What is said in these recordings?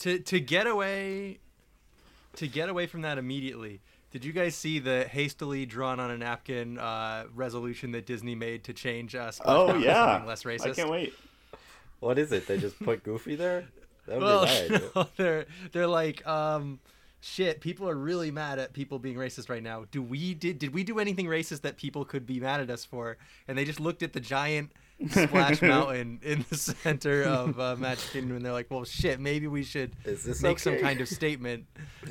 to to get away to get away from that immediately did you guys see the hastily drawn on a napkin uh, resolution that disney made to change us Oh Mountain to yeah, less racist I can't wait. What is it? They just put Goofy there? That would well be my no, they're they're like um shit people are really mad at people being racist right now do we did did we do anything racist that people could be mad at us for and they just looked at the giant splash mountain in the center of uh, magic kingdom and they're like well shit maybe we should Is this make some kind of statement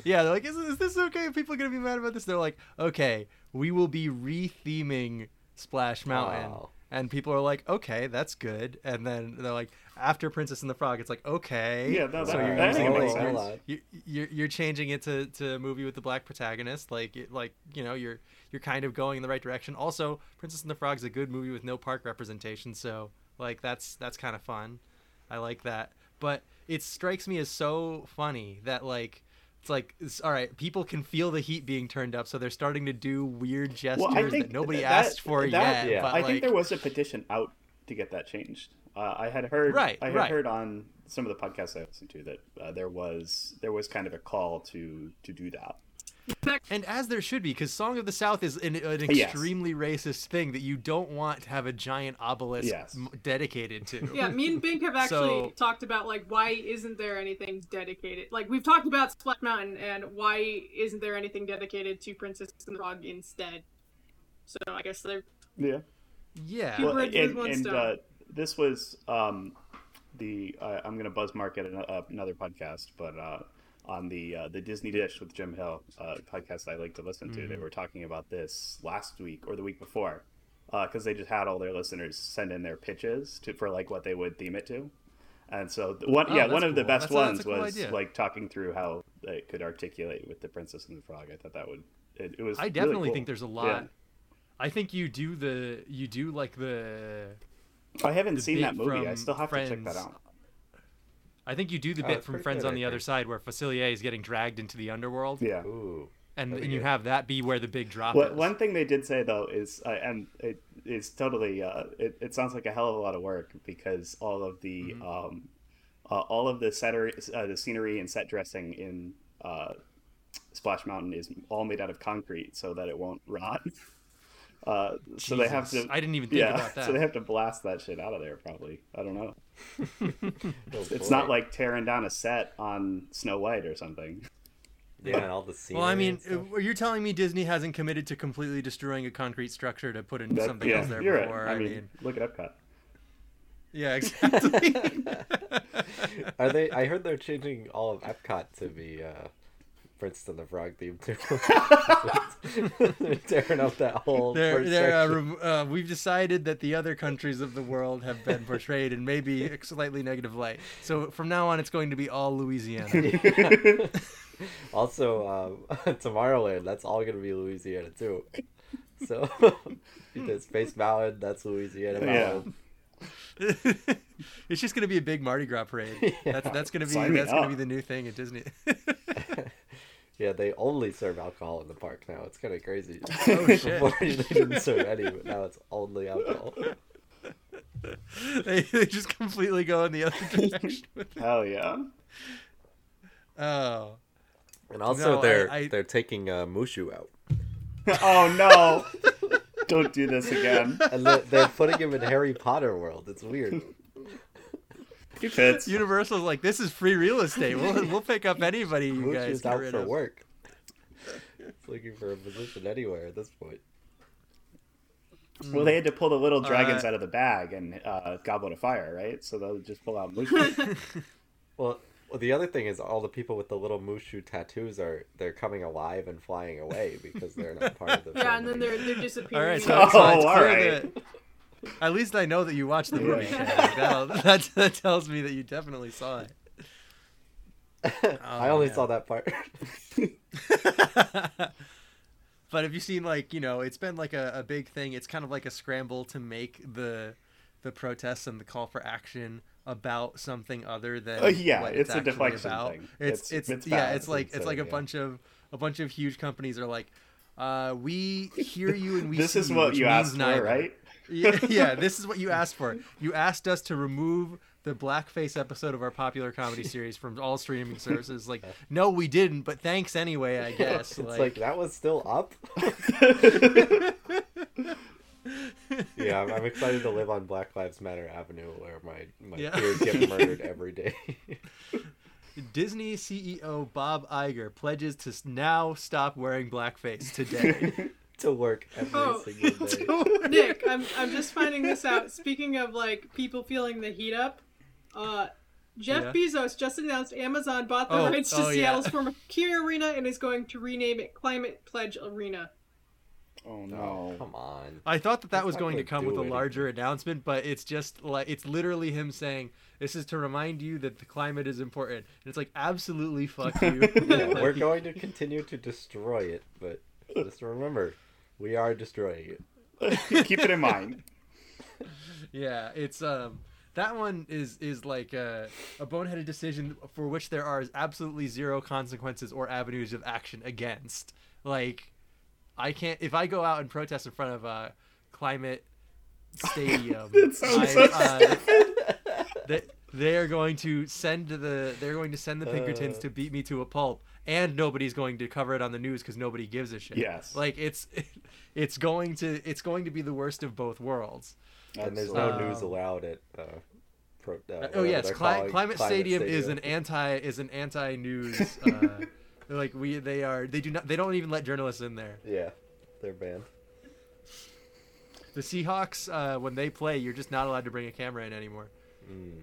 yeah they're like is, is this okay People are people gonna be mad about this they're like okay we will be re-theming splash mountain Wow. and people are like okay that's good and then they're like after princess and the frog it's like okay Yeah, no, so that- you're that using makes sense. Hold on. you're you're changing it to, to a movie with the black protagonist like it, like you know you're you're kind of going in the right direction also princess and the frog's is a good movie with no park representation so like that's that's kind of fun i like that but it strikes me as so funny that like it's like it's, all right people can feel the heat being turned up so they're starting to do weird gestures Well, that nobody that- asked for that- yet yeah. but I like, think there was a petition out to get that changed. Uh, I had heard, Right, I had right. heard on some of the podcasts I listened to that uh, there was there was kind of a call to to do that. And as there should be, because Song of the South is an, an Yes. extremely racist thing that you don't want to have a giant obelisk Yes. m- dedicated to. Yeah, me and Bink have actually So- talked about like why isn't there anything dedicated? Like we've talked about Splash Mountain and why isn't there anything dedicated to Princess and the Frog instead? So I guess they're Yeah. Yeah. Well, and, and uh, this was um, the uh, I'm gonna buzz mark at an, uh, another podcast, but uh, on the uh, the Disney Dish with Jim Hill uh, podcast I like to listen to, they Mm-hmm. were talking about this last week or the week before because they just had all their listeners send in their pitches to for like what they would theme it to. And so one, Oh, yeah, one of the best That's a- that's ones cool was idea. like talking through how they could articulate with the Princess and the Frog. I thought that would it, it was. I really definitely cool. think there's a Yeah. lot. I think you do the you do like the. I haven't the seen that movie. I still have to check that out. I think you do the Oh, bit it's from Friends good, on the other side where Facilier is getting dragged into the underworld, Yeah. Ooh. and, and you have that be where the big drop What, is. one thing they did say though is, uh, and it is totally, uh, it, it sounds like a hell of a lot of work because all of the, Mm-hmm. um, uh, all of the set, uh, the scenery and set dressing in uh, Splash Mountain is all made out of concrete so that it won't rot. Uh, so they have to. I didn't even think yeah, about that. so they have to blast that shit out of there. Probably. I don't know. Oh, It's not like tearing down a set on Snow White or something. Yeah, and all the scenery. Well, I mean, stuff. uh, you're telling me Disney hasn't committed to completely destroying a concrete structure to put in That- something yeah, else there you're before. right. I, I mean, mean, look at Epcot. yeah, exactly. Are they? I heard they're changing all of Epcot to be uh, Prince and the Frog theme too. they're tearing up that whole. They're, first they're, uh, uh, we've decided that the other countries of the world have been portrayed in maybe a slightly negative light. So from now on, it's going to be all Louisiana. also, um, Tomorrowland. That's all gonna be Louisiana too. So, because Space Mountain, that's Louisiana Yeah. It's just going to be a big Mardi Gras parade. That's that's going to be Sign that's going to be the new thing at Disney. Yeah, they only serve alcohol in the park now. It's kind of crazy. Oh, shit. Before they didn't serve any, but now it's only alcohol. they, they just completely go in the other direction. with. Hell yeah. Oh, And also, No, I- they're I- they're taking uh, Mushu out, oh no! Don't do this again. and they're, they're putting him in Harry Potter world. It's weird. He fits. Universal's like this is free real estate. We'll we'll pick up anybody you guys Mushu's get out rid for of. work. It's looking for a position anywhere at this point. Well, they had to pull the little dragons Uh, out of the bag and uh, goblet of fire, right? So they'll just pull out Mushu. Well, well, the other thing is all the people with the little Mushu tattoos are they're coming alive and flying away because they're not part of the. yeah, and then they're they're All disappearing. right, so, Oh, so it's all clear right. that at least I know that you watched the movie. Yeah. That that tells me that you definitely saw it. I Oh, only man. saw that part. but have you seen like you know it's been like a, a big thing it's kind of like a scramble to make the the protests and the call for action about something other than Oh, yeah, what it's a deflection about. thing. it's It's- it's, it's yeah it's like It's, it's uh, like a yeah. bunch of a bunch of huge companies are like uh, we hear you and we this see is what which you asked for, right? Yeah, yeah, this is what you asked for. You asked us to remove the blackface episode of our popular comedy series from all streaming services. Like, no, we didn't, but thanks anyway. I guess. it's like, that was still up. yeah, I'm, I'm excited to live on Black Lives Matter Avenue, where my my Yeah. peers get murdered every day. Disney CEO Bob Iger pledges to now stop wearing blackface today. To work every Oh. single day. Nick, I'm I'm just finding this out. Speaking of like people feeling the heat up, uh, Jeff Yeah. Bezos just announced Amazon bought the Oh, rights to oh, yeah. Seattle's former KeyArena and is going to rename it Climate Pledge Arena. Oh Oh, no. come on. I thought that that That's was going to come with do a anything. larger announcement, but it's just like it's literally him saying, "This is to remind you that the climate is important." And it's like, absolutely, fuck you. Yeah, we're going to continue to destroy it, but just remember, we are destroying it. Keep it in mind. Yeah, it's um that one is is like a, a boneheaded decision for which there are absolutely zero consequences or avenues of action against. Like, I can't if I go out and protest in front of a climate stadium. That sounds so uh, they, they are going to send the they're going to send the Pinkertons Uh. to beat me to a pulp, and nobody's going to cover it on the news because nobody gives a shit. Yes. like it's it's going to it's going to be the worst of both worlds. And there's no Um, news allowed at. Uh, pro, uh, oh yes, they're Cli- calling Climate, Stadium, is an anti is an anti news. Uh, like we they are they do not they don't even let journalists in there. Yeah, they're banned. The Seahawks uh, when they play, you're just not allowed to bring a camera in anymore. Mm.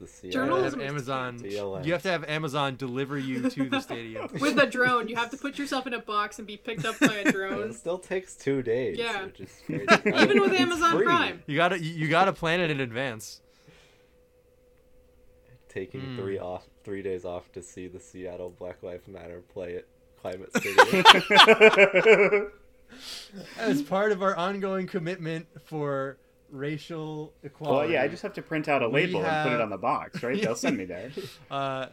The You CIA. have to have Journalism Amazon. TLM. You have to have Amazon deliver you to the stadium. With a drone, you have to put yourself in a box and be picked up by a drone. It still takes two days. Yeah. Which is crazy. Even with Amazon. Prime. You gotta you you gotta plan it in advance. Taking Hmm. three off, three days off to see the Seattle Black Lives Matter play at Climate Stadium. As part of our ongoing commitment for racial equality. well, yeah, I just have to print out a We label and put it on the box, right? They'll send me there. Uh,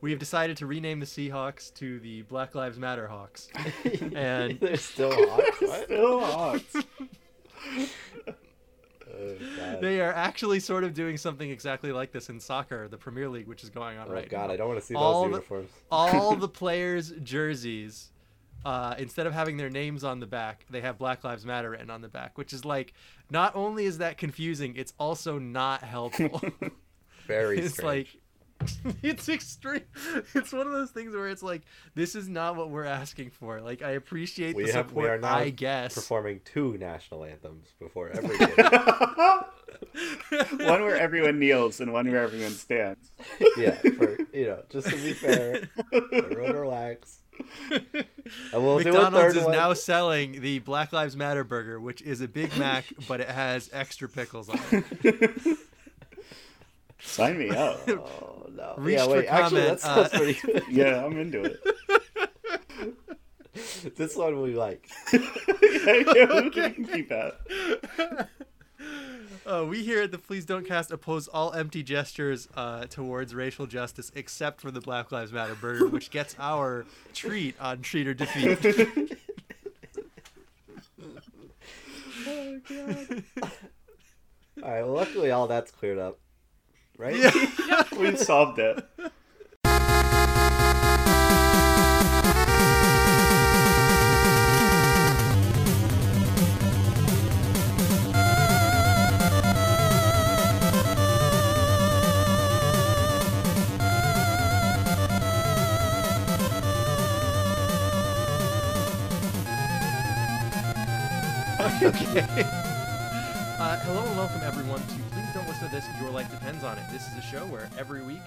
we have decided to rename the Seahawks to the Black Lives Matter Hawks. And- they're still hot. What? Still hot. Oh, They are actually sort of doing something exactly like this in soccer, the Premier League, which is going on Oh right God, now. I don't want to see All those the- uniforms. All the players' jerseys, uh, instead of having their names on the back, they have Black Lives Matter written on the back, which is like, not only is that confusing, it's also not helpful. Very it's strange. like it's extreme it's one of those things where it's like this is not what we're asking for like i appreciate we the have we are not i guess performing two national anthems before every game. one where everyone kneels and one where everyone stands. yeah, for, you know, just to be fair, everyone relax. And we'll do a mcdonald's is one. now selling the black lives matter burger which is a big mac but it has extra pickles on it Sign me up. Oh no! Yeah, wait. Actually, comment, that sounds uh, pretty good. Yeah, I'm into it. this one we like. yeah, yeah, we can keep that. Uh, we here at the Please Don't Cast oppose all empty gestures uh, towards racial justice, except for the Black Lives Matter burger, which gets our treat on Treat or Defeat. Oh god! All right. Well, luckily, all that's cleared up, right? yeah. We've solved it. okay. Uh, hello and welcome everyone to Please Don't Listen to This, Your Life Depends on It. This is a show where every week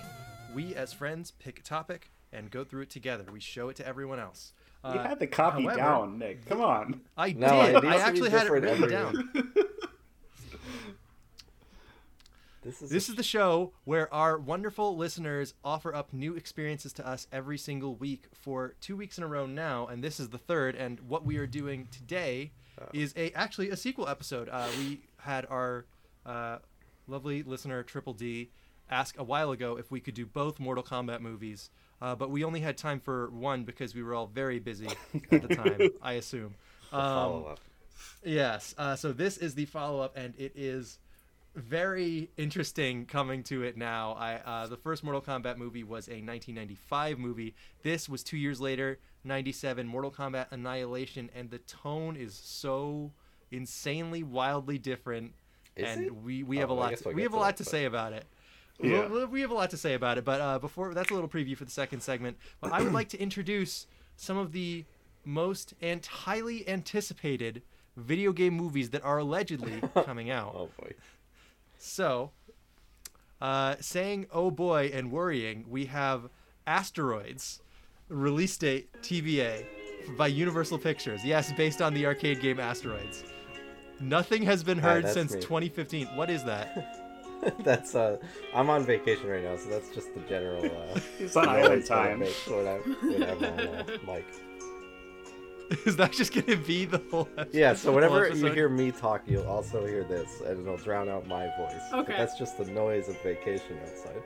we as friends pick a topic and go through it together. We show it to everyone else. Uh, You had the copy however- down, Nick. Come on. I No, did. it needs I actually had it different written down. This is This is the show where our wonderful listeners offer up new experiences to us every single week for two weeks in a row now, and this is the third. And what we are doing today is a actually a sequel episode. Uh, we had our uh, lovely listener Triple D ask a while ago if we could do both Mortal Kombat movies, uh, but we only had time for one because we were all very busy at the time. I assume. Um, follow up. Yes. Uh, so this is the follow up, and it is very interesting coming to it now. I uh, the first Mortal Kombat movie was a 1995 movie. This was two years later, 97. Mortal Kombat Annihilation, and the tone is so insanely, wildly different. Is and it? we we Oh, have a lot to, we'll we have a lot to say about it. Yeah. We- we have a lot to say about it, but uh, before that's a little preview for the second segment. But I would like to introduce some of the most and highly anticipated video game movies that are allegedly coming out. Oh boy. So, uh, saying "oh boy" and worrying, we have Asteroids, release date TBA by Universal Pictures. Yes, based on the arcade game Asteroids. Nothing has been Ah, heard that's since me. 2015. What is that? that's uh, I'm on vacation right now, so that's just the general. Uh, It's on island noise time. make when I when I'm on uh, mic. Is that just gonna be the whole? Yeah, so whole whenever you hear me talk, you'll also hear this, and it'll drown out my voice. But Okay. that's just the noise of vacation outside.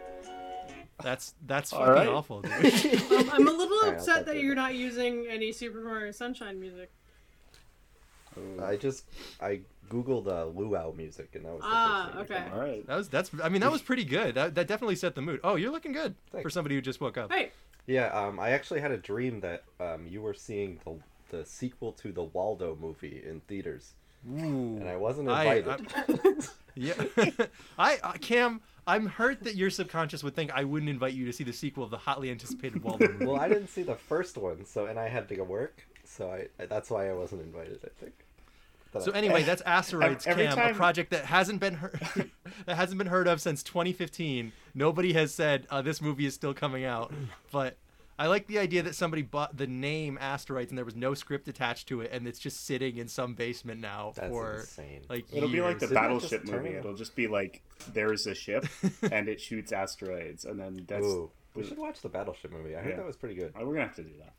That's that's fucking right. awful, dude. Um, I'm a little Alright, upset type that you're not using any Super Mario Sunshine music. I just I googled uh, luau music, and that was the Ah, first thing okay. came All up. right. That was that's. I mean, that was pretty good. That, that definitely set the mood. Oh, you're looking good for somebody who just woke up. Hey, Yeah, um, I actually had a dream that um, you were seeing the the sequel to the Waldo movie in theaters, Ooh. and I wasn't I- invited. Yeah, I, I Cam, I'm hurt that your subconscious would think I wouldn't invite you to see the sequel of the hotly anticipated Waldo movie. well, I didn't see the first one, so and I had to go work, so I that's why I wasn't invited. I think. But So I- anyway, that's Asteroids Every Cam, time- a project that hasn't been heard that hasn't been heard of since 2015. Nobody has said uh, this movie is still coming out, but I like the idea that somebody bought the name Asteroids and there was no script attached to it, and it's just sitting in some basement now that's for insane. like It'll be like the years. Didn't battleship just movie. it- It'll just be like there's a ship and it shoots asteroids, and then that's. Ooh, we should watch the Battleship movie. I heard Yeah. that was pretty good. We're gonna have to do that.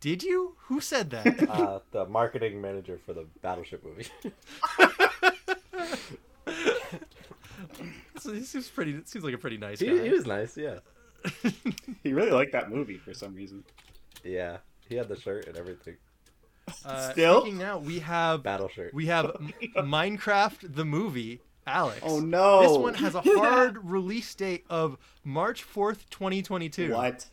Did you? Who said that? Uh, the marketing manager for the Battleship movie. So he seems pretty. It seems like a pretty nice he, guy. he was nice, yeah. He really liked that movie for some reason. Yeah, he had the shirt and everything. Uh, Still? Now, we have Battle shirt. we have Minecraft the movie. Alex. Oh no! This one has a hard release date of March fourth, twenty twenty two. what?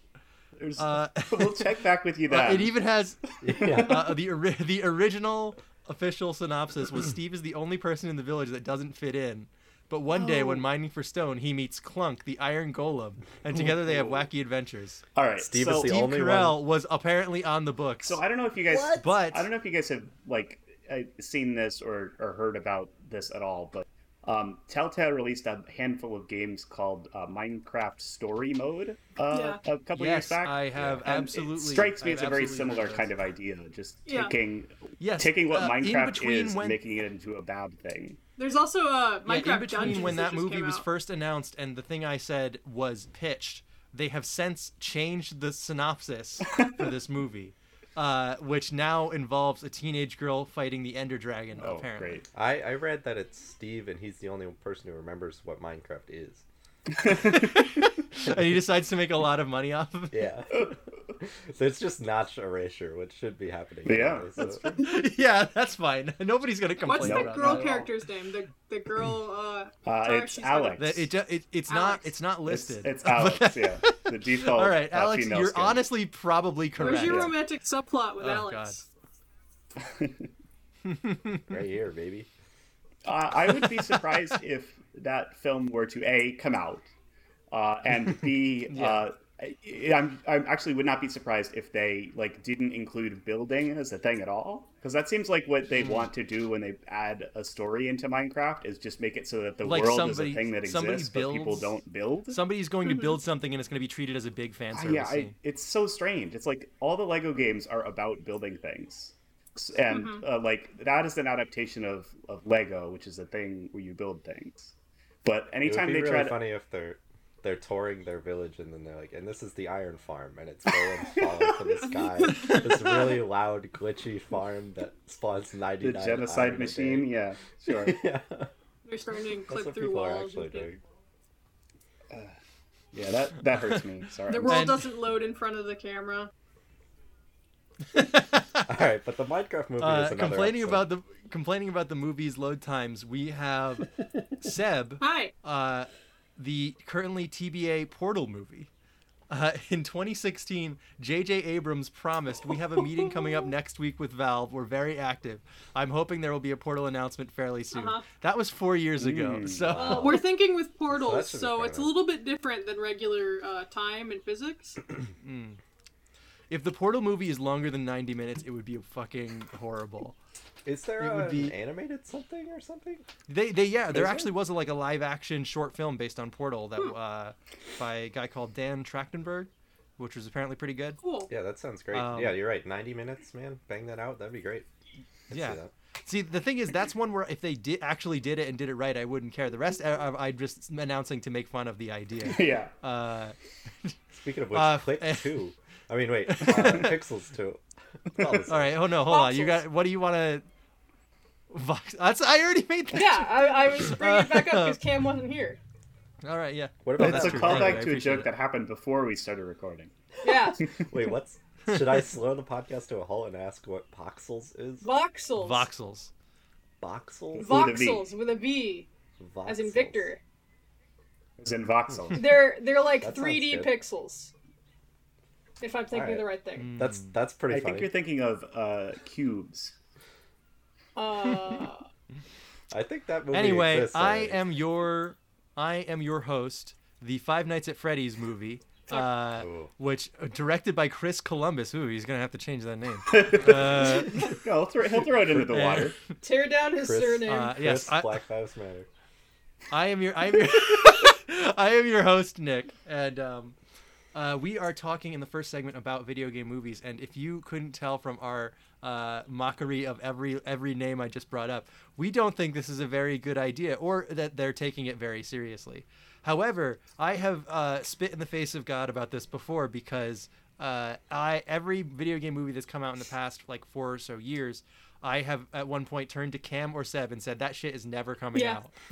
Uh, we'll check back with you Uh, it even has yeah. uh, the ori- the original official synopsis was Steve is the only person in the village that doesn't fit in. But one day, when Oh. mining for stone, he meets Clunk, the Iron Golem, and together they have wacky adventures. All right, Steve so, is the Steve only Carell was apparently on the books. So I don't know if you guys, But I don't know if you guys have like uh, seen this or, or heard about this at all, but um, Telltale released a handful of games called uh, Minecraft Story Mode uh, a couple years Yes, back. I have And absolutely- It strikes me as a very similar kind of idea, just Yeah. taking yes, taking what uh, Minecraft is, when, making it into a bad thing. There's also uh, yeah, Minecraft in between Dungeons when that just movie was out. first announced and the thing I said was pitched, they have since changed the synopsis for this movie, uh, which now involves a teenage girl fighting the Ender Dragon. Oh, apparently, great! I, I read that it's Steve, and he's the only person who remembers what Minecraft is. and he decides to make a lot of money off of it. Yeah. so it's just notch erasure, which should be happening. Yeah, anyway, so- that's yeah, that's fine. Nobody's gonna complain What's No, the about girl not character's name? The the girl. Uh, Uh, it's she's got a- Alex. that. It, it it's not it's not listed. it's But Alex, yeah, the default. All right, uh, Alex, female you're skin. honestly probably correct. Where's your Yeah. romantic subplot with Oh, Alex? right here, baby. Uh, I would be surprised if that film were to a come out, uh, and b Yeah. uh, I- I'm I actually would not be surprised if they like didn't include building as a thing at all because that seems like what Hmm. they want to do when they add a story into Minecraft is just make it so that the Like world somebody- is a thing that somebody exists but people don't build. Somebody's going to build something and it's going to be treated as a big fan Uh, service. yeah, I, it's so strange. It's like all the Lego games are about building things, and Mm-hmm. uh, like that is an adaptation of of Lego, which is a thing where you build things. But It would anytime be they really try to, funny if they're they're touring their village and then they're like, and this is the Iron Farm, and it's golems falling from the sky. This really loud, glitchy farm that spawns ninety the nine. genocide machine, yeah, sure. yeah, They're starting to that's clip what through people are walls. actually and get- doing. Yeah, that that hurts me. Sorry. The world doesn't load in front of the camera. All right, but the Minecraft movie uh, is another complaining episode. about the complaining about the movie's load times. We have Seb, Hi. uh, the currently TBA Portal movie. Uh, in 2016, J.J. Abrams promised we have a meeting coming up next week with Valve. We're very active. I'm hoping there will be a Portal announcement fairly soon. Uh-huh. That was four years ago. Mm. So Wow. We're thinking with portals, should be so it's a little bit different than regular uh, time and physics. If the Portal movie is longer than 90 minutes, it would be fucking horrible. Is there it a, would be- an animated something or something? They, they, yeah, there Is actually was a, like a live action short film based on Portal that uh, by a guy called Dan Trachtenberg, which was apparently pretty good. Cool. Yeah, that sounds great. Um, yeah, you're right. 90 minutes, man. Bang that out. That'd be great. I'd see Yeah. that. See, the thing is, that's one where if they did actually did it and did it right, I wouldn't care. The rest, I, I'm just announcing to make fun of the idea. yeah. Uh, Speaking of which, Uh, Click eh. 2. I mean, wait, uh, Pixels too. All the same. all right, oh no, hold on. You got what do you want to? Vox. That's I already made that. Yeah, I, I was bringing it back up because Cam wasn't here. All right, yeah. What about It's that? a true. Thank callback to a joke it. that happened before we started recording. Yeah, Wait, what's. Should I slow the podcast to a halt and ask what voxels is? voxels. Voxels. Voxels. With a V. Voxels with a V, as in Victor. It's in voxels. They're they're like 3D good. pixels. If I'm thinking Alright. the right thing. That's that's pretty I funny. think you're thinking of uh, cubes. Uh, I think that movie Anyway, exists I already. am your, I am your host. The Five Nights at Freddy's movie, uh, Ooh. which uh, directed by Chris Columbus. Ooh, he's gonna have to change that name. Uh, No, he'll throw, he'll throw it into the Yeah. water. tear down his Chris, surname. uh, Chris, yes, I, Black Lives Matter. I am your I am your I am your host Nick and um uh, we are talking in the first segment about video game movies and if you couldn't tell from our uh, mockery of every every name I just brought up we don't think this is a very good idea or that they're taking it very seriously. However I have uh, spit in the face of God about this before because uh, I every video game movie that's come out in the past like four or so years I have at one point turned to Cam or Seb and said that shit is never coming Yeah. out.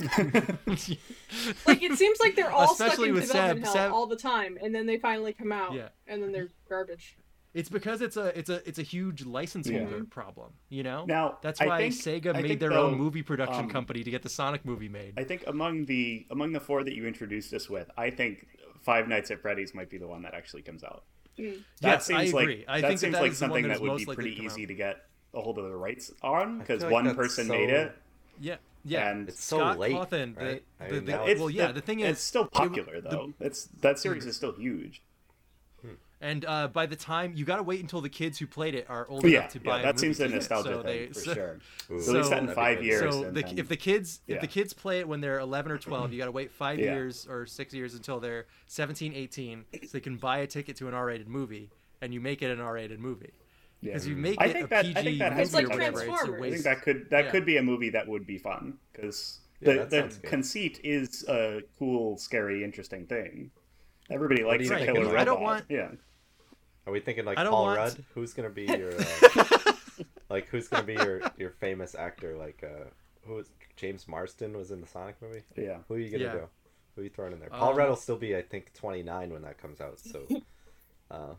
like it seems like they're all stuck Especially in with development Seb- hell Seb- all the time, and then they finally come out, Yeah. and then they're garbage. It's because it's a it's a it's a huge license Yeah. holder problem. You know. Now, that's why think- Sega I made think, their though, own movie production um, company to get the Sonic movie made. I think among the among the four that you introduced us with, I think Five Nights at Freddy's might be the one that actually comes out. That Yes, I seems like agree. I that think that seems that like is the one something that that is would be pretty easy out. to get a hold of the rights on because like one person so- made it. yeah, yeah. And It's so Scott late, Cawthon, the- right? I the- mean, the- now- well, yeah. the- The thing is, it's still it- popular the- though. it's that series is still huge. And uh, by the time you got to wait until the kids who played it are old yeah, enough to buy yeah, a that movie seems a nostalgia so thing they- for so- sure. Ooh, So at least that in five years. So the, then- if the kids if the kids play it when they're 11 or 12, you got to wait five Yeah. years or six years until they're 17, 18, so they can buy a ticket to an R-rated movie, and you make it an R-rated movie. Yeah. Because you make I it think a that- I PG think that movie has It's like or whatever. It's a Transformers. I think that could that Yeah. could be a movie that would be fun because Yeah, the, that the conceit is a cool, scary, interesting thing. Everybody likes do a killer think? robot. I don't want- Yeah. Are we thinking like Paul want- Rudd? Who's gonna be your uh, like who's gonna be your your famous actor? Like uh, who was James Marsden was in the Sonic movie? Yeah. Who are you gonna Yeah. go? Who are you throwing in there? Paul Um, Rudd will still be I think 29 when that comes out, so uh,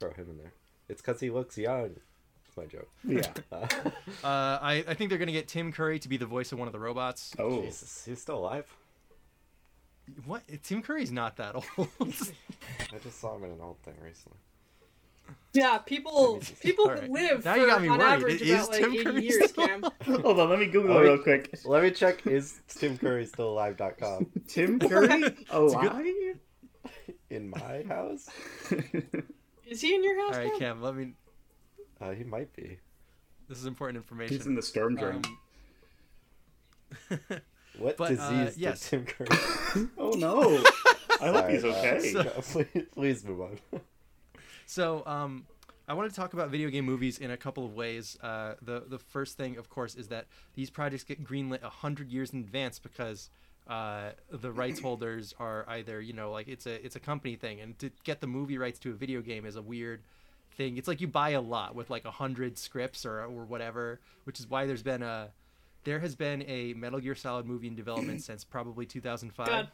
throw him in there. It's because he looks young. That's my joke. Yeah. Uh, I, I think they're gonna get Tim Curry to be the voice of one of the robots. Oh. Jesus, he's still alive. What? Tim Curry's not that old. I just saw him in an old thing recently. Yeah, people people All right. live Now for, you got me on worried. average Is about like Tim 80 years, still Cam. Hold on, let me Google it wait. real quick. Let me check. Is Tim Curry still alive.com Tim Curry alive? in my house? Is he in your house? All right, Cam? Cam. Let me. Uh, he might be. This is important information. He's in the storm drain. Um, What But, disease uh, did. Tim Curry? oh no! I hope he's Alright, uh, okay. so- please, please move on. So, um, I want to talk about video game movies in a couple of ways. Uh, the the first thing, of course, is that these projects get greenlit a hundred years in advance because uh, the rights holders are either you know like it's a it's a company thing, and to get the movie rights to a video game is a weird thing. It's like you buy a lot with like a hundred scripts or or whatever, which is why there's been a there has been a Metal Gear Solid movie in development since probably 2005 God.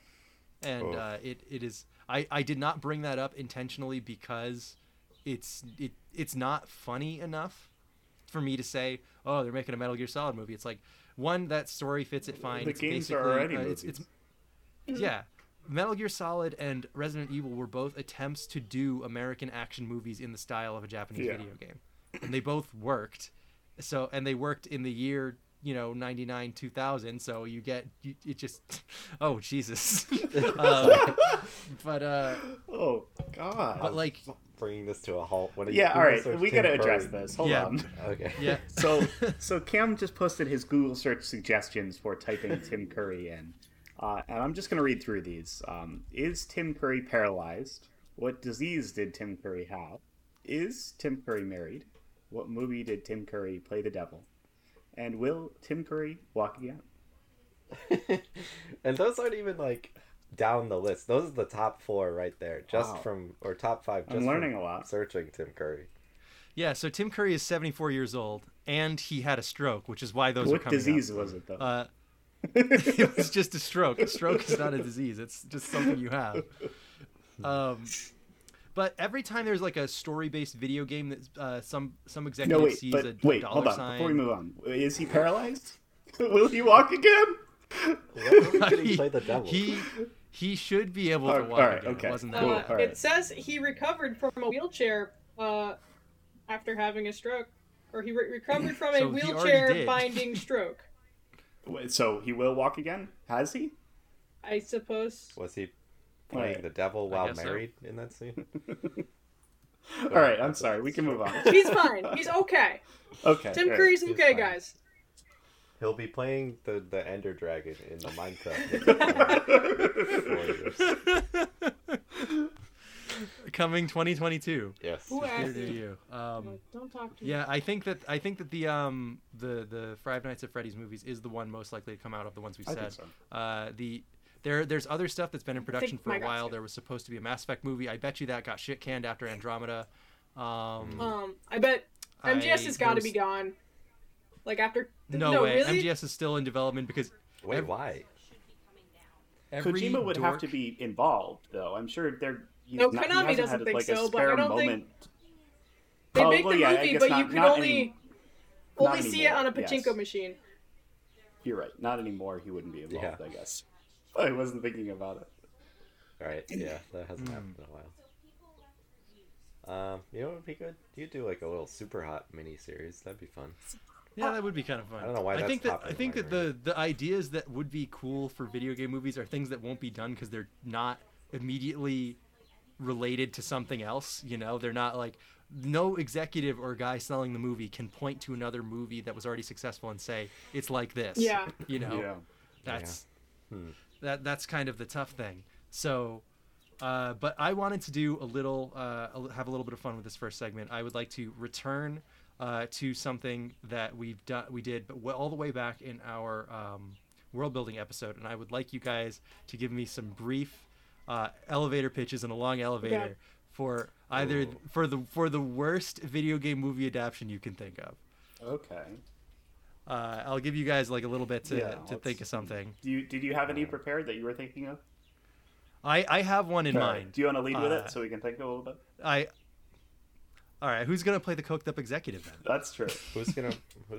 and Oh. uh, it, it is I, I did not bring that up intentionally because it's it it's not funny enough for me to say, oh, they're making a Metal Gear Solid movie. It's like one that story fits it fine. The it's games are already uh, it's, it's yeah. Metal Gear Solid and Resident Evil were both attempts to do American action movies in the style of a Japanese Yeah. video game. And they both worked. So and they worked in the year, you know, 99 2000, so you get you, it just oh Jesus. um, but uh Oh God. but like Bringing this to a halt. What do you, yeah. who All right. We gotta address this. Hold Yeah. on. Okay. yeah. So, so Cam just posted his Google search suggestions for typing Tim Curry in, uh, and I'm just going to read through these. Um, is Tim Curry paralyzed? What disease did Tim Curry have? Is Tim Curry married? What movie did Tim Curry play the devil? And will Tim Curry walk again? and those aren't even like down the list. Those are the top four right there, just Wow. from or top five. Just I'm learning from a lot. Searching Tim Curry. Yeah, so Tim Curry is 74 years old and he had a stroke, which is why those are What coming disease up. was it though? Uh it was just a stroke. A stroke is not a disease. It's just something you have. Um, but every time there's like a story-based video game that uh, some some executive no, wait, sees but a wait, dollar hold on. sign, Before we move on, is he paralyzed? will he walk again? What did he he, play the devil? he he should be able to Oh, walk alright, again. okay. It wasn't Uh, that Cool, bad. all right. It says he recovered from a wheelchair uh, after having a stroke, or he re- recovered from a So he already wheelchair binding stroke. Wait, So he will walk again? Has he? I suppose. Was he playing Wait, the devil while guess so. married in that scene? All right, I'm sorry. We can move on. He's fine. He's okay. Okay. Tim all right. Curry's he's okay, fine. guys. He'll be playing the the Ender Dragon in the Minecraft. Coming 2022. yes. Who asked you? you. Um, Don't talk to me. Yeah, I think that I think that the um the the Five Nights at Freddy's movies is the one most likely to come out of the ones we've I said. think so. Uh, the there there's other stuff that's been in production for a my while. gotcha. There was supposed to be a Mass Effect movie. I bet you that got shit canned after Andromeda. Um, Um, I bet MGS I- has got to be gone. Like after. no, way. really? MGS is still in development because Wait, Ev- why? every Kojima would have to be involved, though. I'm sure they're. he's No, not, he Konami doesn't had, think like, a so, but I don't think- They Oh, make the yeah, movie, guess but not- you could only any- only not see it on a pachinko yes. machine. You're right. Not anymore. He wouldn't be involved. Yeah. I guess. I wasn't thinking about it. Right. Yeah, that hasn't Hmm. happened in a while. Um, you know what would be good? You do like a little Superhot mini series. That'd be fun. Yeah, that would be kind of fun. I don't know why I that's think that I think that the the ideas that would be cool for video game movies are things that won't be done because they're not immediately related to something else. You know, they're not like no executive or guy selling the movie can point to another movie that was already successful and say it's like this. Yeah. You know, Yeah. that's Hmm. that that's kind of the tough thing. So, uh, but I wanted to do a little, uh, have a little bit of fun with this first segment. I would like to return uh, to something that we've done, we did, but all the way back in our um, world building episode, and I would like you guys to give me some brief uh, elevator pitches and a long elevator Okay. for either Ooh. for the for the worst video game movie adaptation you can think of. Okay. Uh, I'll give you guys like a little bit to, Yeah, to think of something. Do you did you have any prepared that you were thinking of? I, I have one in Okay. mind. Do you want to lead with Uh, it so we can think a little bit? I. All right, who's gonna play the coked up executive then? That's true. Who's gonna?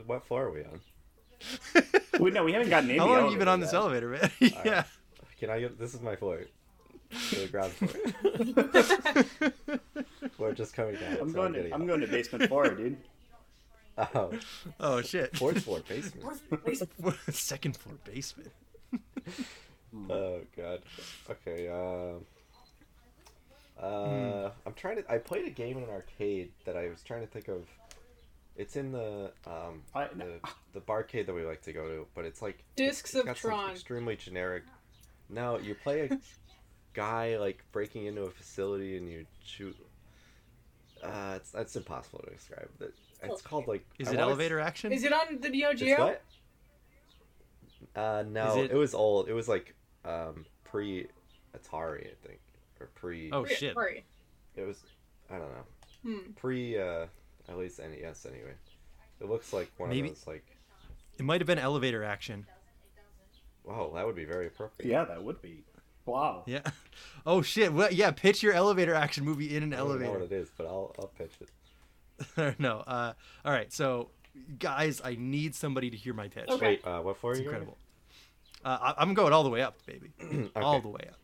what floor are we on? we, no, we haven't gotten in How long have you been on this yet. elevator, man? Alright. yeah. Can I get? This is my floor. To the ground floor. We're just coming down. I'm so going getting to I'm up. going to basement four, dude. Oh, Oh shit. fourth floor basement. Second floor basement. Oh god. Okay. Um. Uh, I'm trying to. I played a game in an arcade that I was trying to think of. It's in the um I- the, the barcade that we like to go to, but it's like Discs it's of got some Tron. extremely generic. No, you play a guy like breaking into a facility and you shoot. Uh, it's that's impossible to describe. It- It's called like. Is I it wanna s- elevator action? Is it on the Neo It's Geo? what? Uh, no, it... it- was old. It was like um pre Atari, I think, or pre. Oh Re- shit. Sorry. It was. I don't know. Hmm. Pre. uh At least NES anyway. It looks like one Maybe- of those like. It might have been elevator action. Wow, that would be very appropriate. Yeah, that would be. Wow. Yeah. Oh shit. Well, yeah. Pitch your elevator action movie in an elevator. I don't know elevator. what it is, but I'll I'll pitch it. no. Uh, all right. So, guys, I need somebody to hear my pitch. Okay. Wait, uh, what for It's you? incredible. Uh, I, I'm going all the way up, baby. All the way up.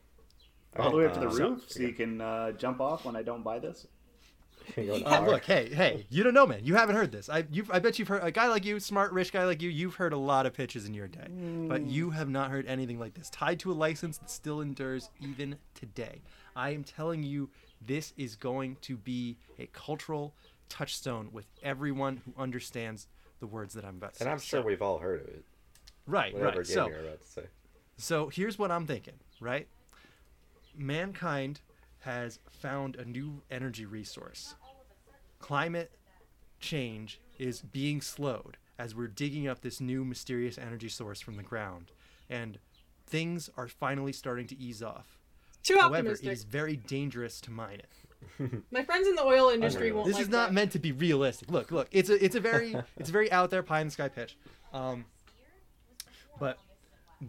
All the way up to the uh, roof, so you can uh, jump off when I don't buy this. You're going Uh, far. look, hey, hey, you don't know, man. You haven't heard this. I, you, I bet you've heard a guy like you, smart, rich guy like you. You've heard a lot of pitches in your day, but you have not heard anything like this, tied to a license that still endures even today. I am telling you, this is going to be a cultural touchstone with everyone who understands the words that I'm about to say. and I'm sure So- we've all heard of it. Right, Whatever right. game So, you're about to say. so here's what I'm thinking, right? Mankind has found a new energy resource. Climate change is being slowed as we're digging up this new mysterious energy source from the ground. And things are finally starting to ease off. Too However, optimistic. it is very dangerous to mine it. My friends in the oil industry won't This like is not that. meant to be realistic. Look, look, it's a it's a very it's a very out there pie in the sky pitch. Um, but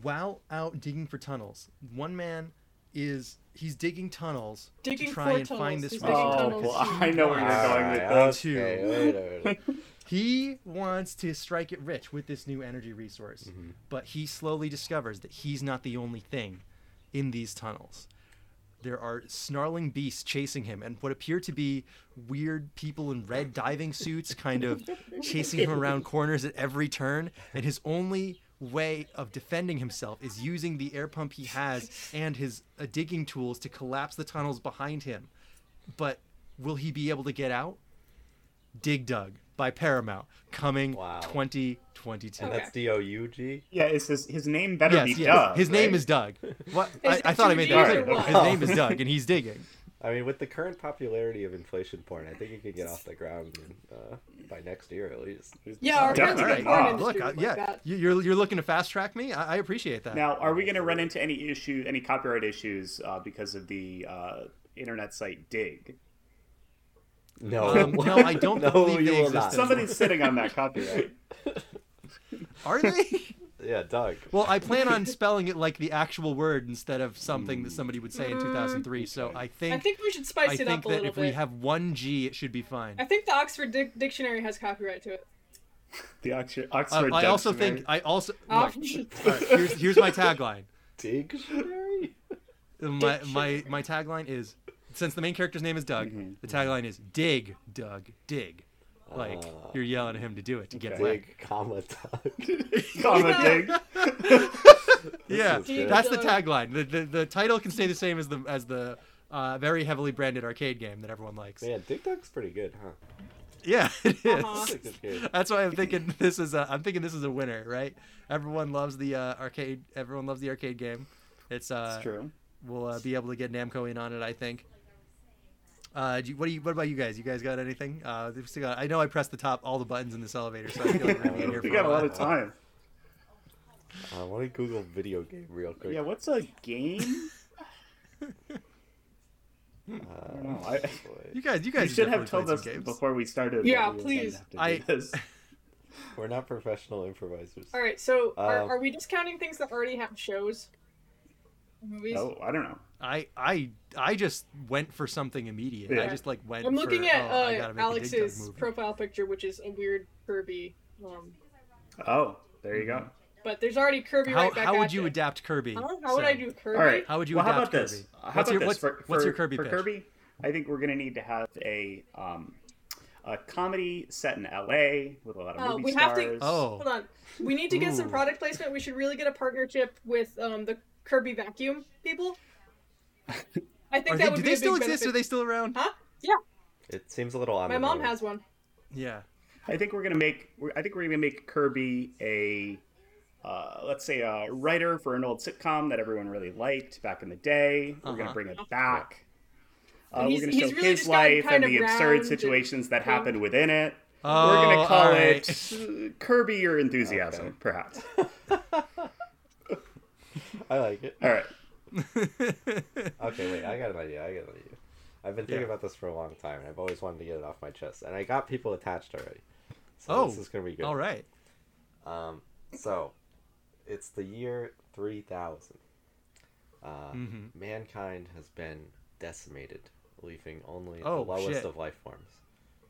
while out digging for tunnels, one man is he's digging tunnels Digging to try and tunnels. find this He's rich digging Oh, tunnels. well, I know where you're going with Alright, this. Two. okay, wait a minute. He wants to strike it rich with this new energy resource, Mm-hmm. but he slowly discovers that he's not the only thing in these tunnels. There are snarling beasts chasing him, and what appear to be weird people in red diving suits kind of chasing him around corners at every turn. And his only way of defending himself is using the air pump he has and his uh, digging tools to collapse the tunnels behind him. But will he be able to get out? Dig Dug by Paramount, coming Wow. 2022. And Okay. that's D O U G. Yeah, it's his, his name better Yes, be yes. Doug. his name is Doug. What? Is I, I thought I made that or clear. what? His name is Doug, and he's digging. I mean, with the current popularity of inflation porn, I think you could get off the ground uh, by next year at least. Yeah, our friends in Definitely. porn Wow. industry Look, I, would like yeah, that. you- you're you're looking to fast track me. I, I appreciate that. Now, are we going to run into any issue, any copyright issues uh, because of the uh, internet site Digg? No, Um, no, I don't no, believe you they will exist not. Somebody's sitting on that copyright. Are they? Yeah, Doug. well, I plan on spelling it like the actual word instead of something that somebody would say in 2003. So I think I think we should spice I it think up a that little if we have one G, it should be fine. I think the Oxford Dic- Dictionary has copyright to it. The Oxford, Uh, Oxford I also Dictionary. think I also Oh, look, all right, here's here's my tagline. Dictionary? My my my tagline is since the main character's name is Doug, Mhm. the tagline is dig, Doug, dig. Like Ah. you're yelling at him to do it to get Okay. away. Dig, comma, Doug. Comma Dig. Yeah, that's the tagline. The, the the title can stay the same as the as the uh, very heavily branded arcade game that everyone likes. Man, Dig Dug's pretty good, huh? Yeah, it is. Uh-huh. Dig Dug's good. That's why I'm thinking this is a, I'm thinking this is a winner, right? Everyone loves the uh, arcade. Everyone loves the arcade game. It's uh, It's true. we'll uh, be able to get Namco in on it, I think. Uh, do you, what do you? What about you guys? You guys got anything? Uh, we've still got, I know I pressed the top all the buttons in this elevator, so I feel like we're gonna be in here for We got a lot of time. I want to Google video game real quick. Yeah, what's a game? Uh, don't. I- You guys, you You guys should have told us games. before we started. Yeah, we please. have to do I- We're not professional improvisers. All right, so are, Um, are we discounting things that already have shows? Movies. Oh, I don't know. I I I just went for something immediate. I just like went. I'm looking for, at oh, I uh, gotta make a Dig Dug Alex's profile picture, which is a weird Kirby. Um, Oh, there you go. but there's already Kirby How, right back how at would you ya. adapt Kirby? Huh? How would I do Kirby? All right. How would you well, how adapt about this? Kirby? How What's about your- this? what's- for, what's your Kirby for pitch? Kirby? I think we're gonna need to have a um, a comedy set in L.A. with a lot of Uh, movie we have to- Oh, Hold on. We need to get some product placement. We should really get a partnership with um, the Kirby vacuum people. I think that they, would do be they still exist? benefit. Are they still around? Huh? Yeah. It seems a little on My mom has one. Yeah. I think we're gonna make. I think we're gonna make Kirby a, uh, let's say, a writer for an old sitcom that everyone really liked back in the day. We're Uh-huh. gonna bring it back. Uh, And we're gonna show really his life and the absurd round and situations that plump. happen within it. Oh, we're gonna call all it uh, Kirby Your Enthusiasm, Okay. perhaps. I like it. All right. Okay, wait. I got an idea. I got an idea. I've been thinking Yeah. about this for a long time, and I've always wanted to get it off my chest. And I got people attached already. So Oh, this is gonna be good. all right. Um, so it's the year three thousand. uh, Mhm. mankind has been decimated, leaving only Oh, the lowest shit. of life forms.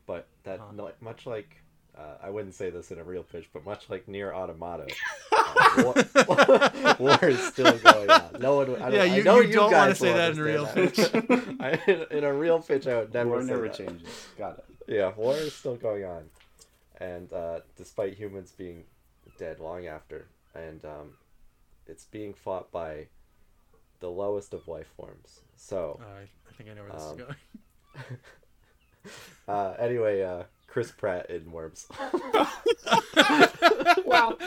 But that, Huh. no- much like, uh, I wouldn't say this in a real pitch, but much like Nier Automata, uh, war, war is still going on. No one. I don't, Yeah, I you- know you you don't wanna say that in a real understand that. I, in, in a real pitch, I would never War say never that. changes. Got it. Yeah, war is still going on, and uh, despite humans being dead long after, and um, it's being fought by the lowest of life forms. So, I, I think I know where this Um, is going. uh, anyway, uh, Chris Pratt in Worms. Wow.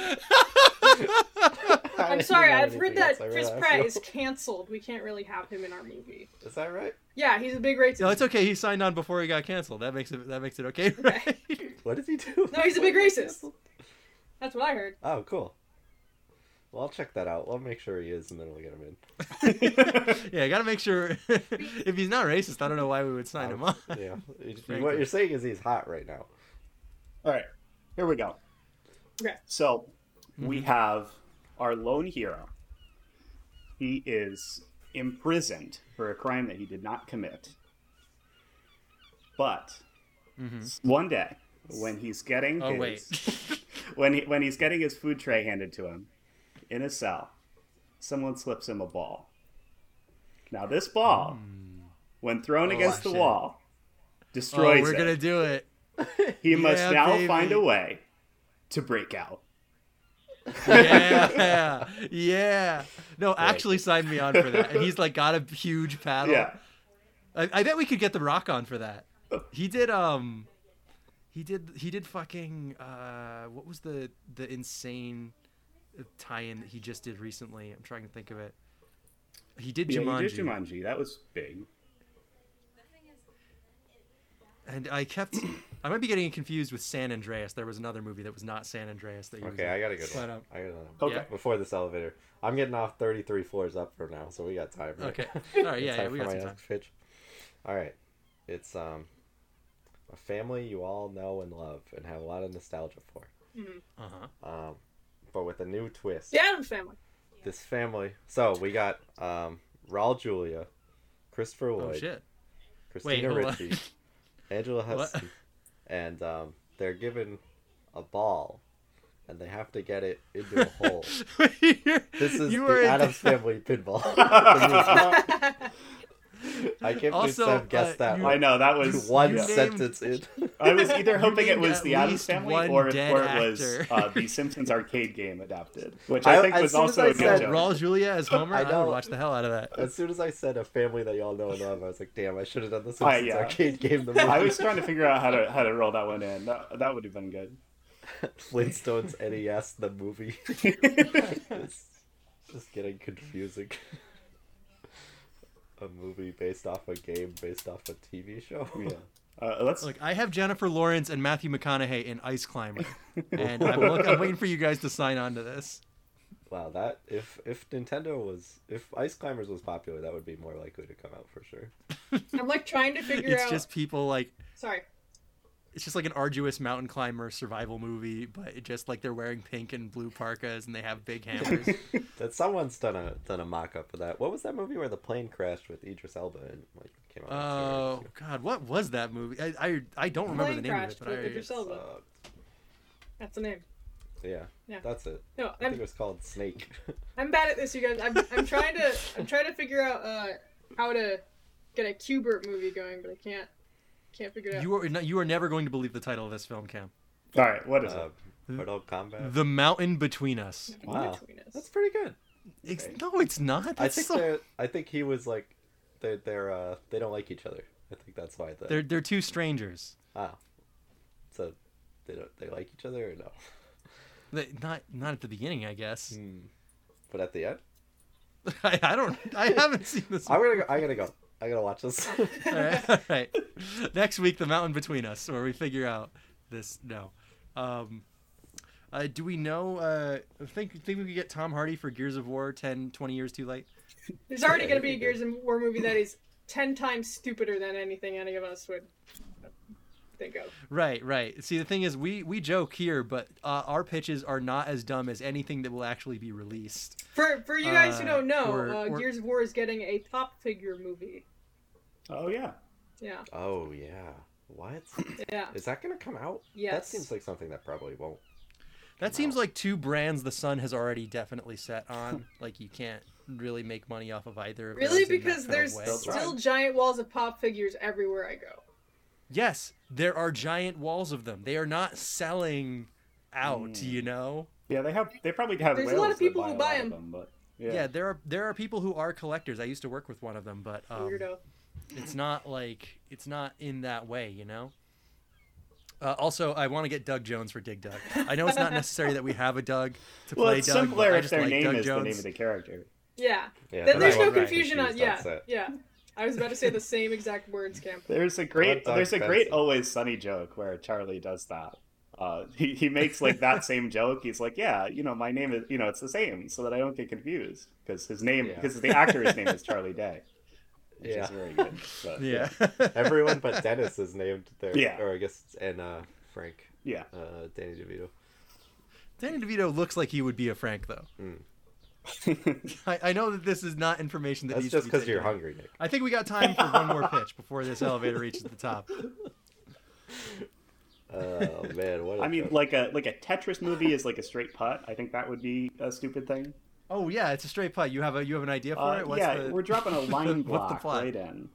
I'm sorry, I've heard that Chris Chris Pratt is canceled. We can't really have him in our movie. Is that right? Yeah, he's a big racist. No, it's okay. He signed on before he got canceled. That makes it that makes it okay, right? What does he do? No, he's a big racist. That's what I heard. Oh, cool. Well, I'll check that out. I'll make sure he is, and then we'll get him in. yeah, I gotta make sure. if he's not racist, I don't know why we would sign him on. yeah. what you're saying is he's hot right now. All right, here we go. Okay. So we mm-hmm. have our lone hero. He is imprisoned for a crime that he did not commit. But mm-hmm. one day, when he's getting Oh his, wait. when he when he's getting his food tray handed to him in a cell, someone slips him a ball. Now this ball, when thrown Oh, against the shit. wall, oh, destroys we're it. gonna do it. He must now baby. find a way to break out. Yeah, yeah. No, actually, sign me on for that. And he's like got a huge paddle. Yeah. I, I bet we could get the Rock on for that. He did um, he did he did fucking uh, what was the the insane tie-in that he just did recently? I'm trying to think of it. He did Yeah, Jumanji, you did Jumanji. That was big. and I kept I might be getting confused with San Andreas. There was another movie that was not San Andreas that he Okay, in. I got a good But, one. um, I got another Okay. Yeah. Before this elevator, I'm getting off 33 floors up for now, so we got time. Right? Okay. All right, yeah, yeah, we for got my some next pitch. All right, it's um a family you all know and love and have a lot of nostalgia for, Uh huh. um, but with a new twist. The Addams family. This family. So we got um Raul Julia, Christopher Oh Lloyd, shit. Christina hold on. Ricci, Angela What? Huston, and um, they're given a ball, and they have to get it into a hole. This is you the were in- Addams Family pinball. I can't believe Also, Seth guessed uh, that you- I know that was one you sentence in. I was either hoping it was the Addams Family or, dead or it was uh, the Simpsons arcade game adapted, which I, I- think as was soon as also I a good said joke. Raul Julia as Homer. I I, know. would watch the hell out of that. As soon as I said a family that y'all know and love, I was like, "Damn, I should have done the Simpsons yeah. arcade game." The movie. I was trying to figure out how to how to roll that one in. That, that would have been good. Flintstones NES the movie. it's just getting confusing. A movie based off a game based off a TV show. Yeah. Uh, let's Look, I have Jennifer Lawrence and Matthew McConaughey in Ice Climber, and I'm, look, I'm waiting for you guys to sign on to this. Wow, that if if Nintendo was if Ice Climbers was popular, that would be more likely to come out for sure. I'm like trying to figure It's out. It's just people like Sorry. It's just like an arduous mountain climber survival movie, but it just like they're wearing pink and blue parkas and they have big hammers. That someone's done a done a mock up of that. What was that movie where the plane crashed with Idris Elba and like came out? Oh God, what was that movie? I I, I don't remember Plane the name of crashed it, but with I Idris Elba. Uh, That's the name. yeah, Yeah. that's it. No, I think it I'm, was called Snake. I'm bad at this, you guys. I'm, I'm trying to I'm trying to figure out uh, how to get a Q*bert movie going, but I can't can't figure it out. You are no- you are never going to believe the title of this film, Cam. all right. What is uh, it? Mortal Kombat. The Mountain Between Us. Wow, between us. that's pretty good. It's, no, it's not. I think so- I think he was like, they're they're uh they don't like each other. I think that's why the they're they're two strangers. ah, so they don't they like each other or no? They, not not at the beginning, I guess. Hmm. But at the end, I, I don't. I haven't seen this. I'm gonna go. I gotta go. I gotta watch this. all right, all right. Next week, the mountain between us, where we figure out this. No. Um, uh, do we know? Uh, think think we could get Tom Hardy for Gears of War 10, 20 years too late? There's already going to be a Gears of War movie that is ten times stupider than anything any of us would. Think of. Right, right. See, the thing is, we we joke here, but uh, our pitches are not as dumb as anything that will actually be released. For for you guys who Uh, don't know, or- uh, or- Gears of War is getting a Top Figure movie. Oh yeah. Yeah, Oh yeah. What? yeah. Is that gonna come out? Yeah. That seems like something that probably won't. That seems like two brands the sun has already definitely set on. like you can't really make money off of either. Of Really, those in that because there's still right. giant walls of pop figures everywhere I go. Yes, there are giant walls of them. They are not selling out. Mm. You know. Yeah, they have. They probably have. There's a lot of people that who buy them. a lot of 'em. but Yeah. yeah. there are there are people who are collectors. I used to work with one of them, but um, Weirdo. it's not like it's not in that way, you know. Uh, also, I want to get Doug Jones for Dig Dug. I know it's not necessary that we have a Doug to Well, play it's Doug. simpler but I if just their like name Doug is Jones. the name of the character. Yeah. Yeah. Then then there's no won't confusion on. confused Yeah, yeah. I was about to say the same exact words, Cam. There's a great. Doug There's a great Always Sunny joke where Charlie does that. Uh, he he makes like that same joke. He's like, yeah, you know, my name is, you know, it's the same, so that I don't get confused because his name, Yeah. because the actor's name is Charlie Day, which Yeah. is very good. But, Yeah. Everyone but Dennis is named there. Yeah. Or I guess and uh, Frank, yeah. uh, Danny DeVito. Danny DeVito looks like he would be a Frank, though. Mm. I, I know that this is not information that That's needs just to be because you're hungry, Nick. I think we got time for one more pitch before this elevator reaches the top. Oh man, what? a I mean, joke. like a like a Tetris movie is like a straight putt. I think that would be a stupid thing. Oh yeah, it's a straight putt. You have a you have an idea for Uh, it? What's yeah, the... we're dropping a line what's the block plot? right in.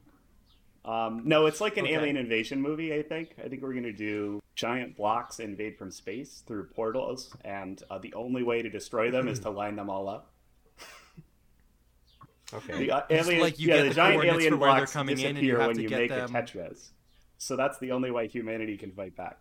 Um, no, it's like an Okay. alien invasion movie. I think. I think we're gonna do giant blocks invade from space through portals, and uh, the only way to destroy them is to line them all up. Okay. The uh, alien, like you yeah, get the the giant alien for they're blocks coming in and you disappear have when to you get make them- a Tetris. So that's the only way humanity can fight back.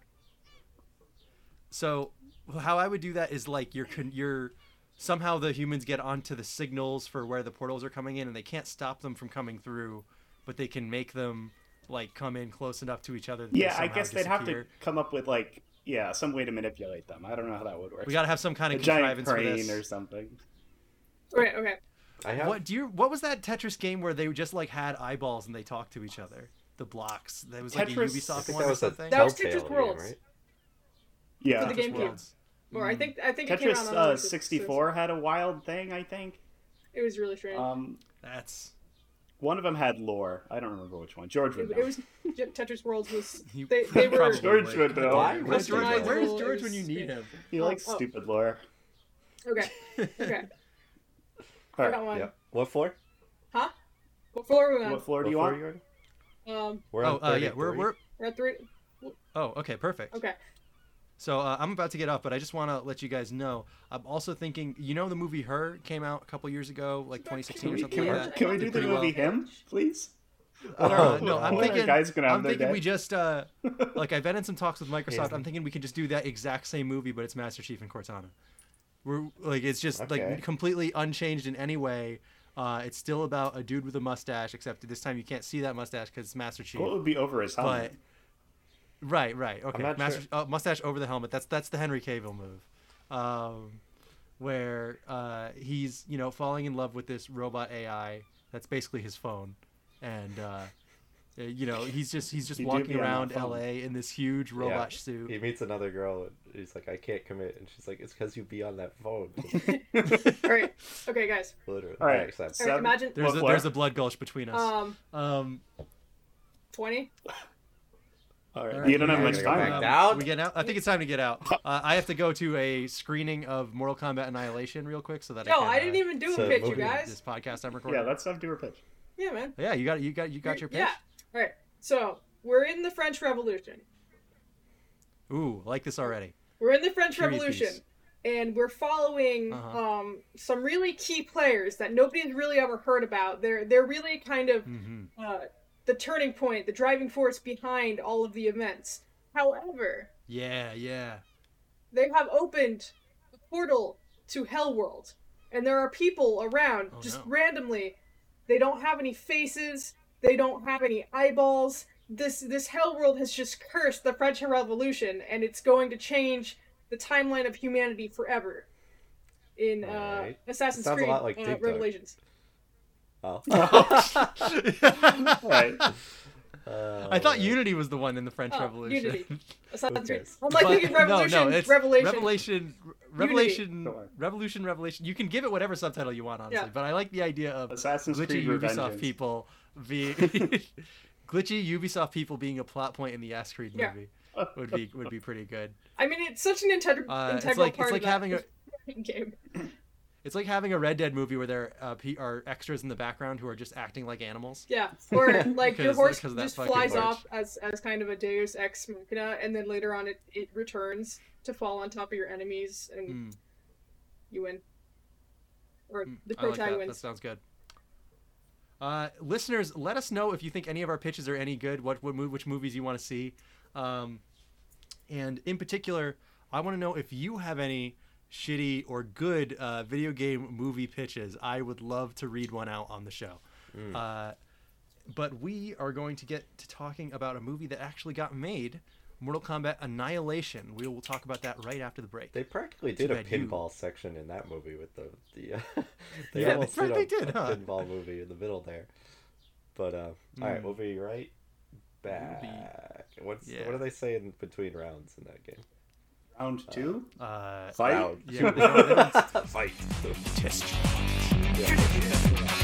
So how I would do that is like you're you're somehow the humans get onto the signals for where the portals are coming in and they can't stop them from coming through, but they can make them like come in close enough to each other. That Yeah, I somehow guess they'd have to come up with like yeah some way to manipulate them. I don't know how that would work. We got to have some kind a of giant contrivance for crane this. or something. Okay, okay. I have. What do you? What was that Tetris game where they just like had eyeballs and they talked to each other? The blocks. That was like a Tetris- I I Ubisoft one that or was something. That was Telltale Tetris game, right? Yeah, For the GameCube. Worlds. Or I Mm. think I think it came out Tetris on uh, 64 had a wild thing. I think. It was really strange. Um, That's one of them had lore. I don't remember which one. George would know. it was Tetris Worlds was they, they were George would. would know. Why? Where's George? Customizable Where is George when is- you need him? He Oh, likes oh. stupid lore. okay. Okay. All I right. got one. Yeah. What floor? Huh? What floor are we on? What floor do What you floor want? you? Um, We're Oh, on uh, yeah, we're we're. we're at three. Oh, okay, perfect. Okay. So uh, I'm about to get up, but I just want to let you guys know. I'm also thinking, you know, the movie Her came out a couple years ago, like 2016 Can or we, something can we, like that. can we do the movie well. Him, please? Uh, Oh, no, I'm what thinking. guys gonna have I'm thinking day? we just uh, like I've been in some talks with Microsoft. Yes. I'm thinking we can just do that exact same movie, but it's Master Chief and Cortana. We're like it's just Okay. like completely unchanged in any way. Uh, it's still about a dude with a mustache, except this time you can't see that mustache because it's Master Chief. What would be over his helmet? Right, right, okay. Master, sure. uh, mustache over the helmet. That's that's the Henry Cavill move, um, where uh, he's you know falling in love with this robot AI that's basically his phone, and uh, you know he's just he's just He do right be on that around. L.A. in this huge robot Yeah. suit. He meets another girl and he's like, I can't commit. And she's like, it's because you be on that phone. All right. Okay, guys. Literally. All right. I accept. So- All right, Seven. imagine There's What a, there's a blood gulch between us. um Um, twenty. All right. all right, you don't have much we're gonna go time. back um, down. We getting out? I think it's time to get out. Uh, I have to go to a screening of Mortal Kombat Annihilation real quick so that No, I can. I didn't uh, even do so a pitch, you guys. This podcast I'm recording. Yeah, let's have do a pitch. Yeah, man. Yeah, you got you got you got your pitch. Yeah. All right. So we're in the French Revolution. Ooh, I like this already. We're in the French Period Revolution, piece. and we're following Uh-huh. um, some really key players that nobody's really ever heard about. They're they're really kind of hmm uh, the turning point, the driving force behind all of the events. However, Yeah, yeah. they have opened the portal to Hellworld, and there are people around Oh, just no. randomly. They don't have any faces. They don't have any eyeballs. This this Hellworld has just cursed the French Revolution, and it's going to change the timeline of humanity forever. In uh, Alright. Assassin's Sounds a Creed lot like uh, Revelations. Oh. All right. Uh, I thought Unity was the one in the French Oh, Revolution. Unity. Assassin's Creed. I'm like thinking Revolution. No, no, it's Revelation. Revelation, Revelation, Sure. Revolution, Revelation. You can give it whatever subtitle you want, honestly. Yeah. But I like the idea of Assassin's glitchy Creed Ubisoft Revengeance. people being glitchy Ubisoft people being a plot point in the Ass Creed Yeah. movie would be would be pretty good. I mean, it's such an integral, Uh, it's integral like- it's part like of that having a- game. It's like having a Red Dead movie where there uh, are extras in the background who are just acting like animals. Yeah, or like your horse just flies off as as kind of a Deus ex machina, and then later on it it returns to fall on top of your enemies, and Mm, you win. Or mm, the I like that. That sounds good. Uh, listeners, let us know if you think any of our pitches are any good. What, what which movies you want to see, um, and in particular, I want to know if you have any shitty or good uh, video game movie pitches. I would love to read one out on the show. Mm. Uh, but we are going to get to talking about a movie that actually got made, Mortal Kombat Annihilation. We will talk about that right after the break. They practically Too did a bad you- pinball section in that movie with the the. Uh, they Yeah, they almost did a, practically did, a huh? pinball movie in the middle there. But uh, all right, Mm. we'll be right back. What's Yeah. what do they say in between rounds in that game? Round two. Uh, Fight. Round. yeah, they don't- they don't- Fight. test This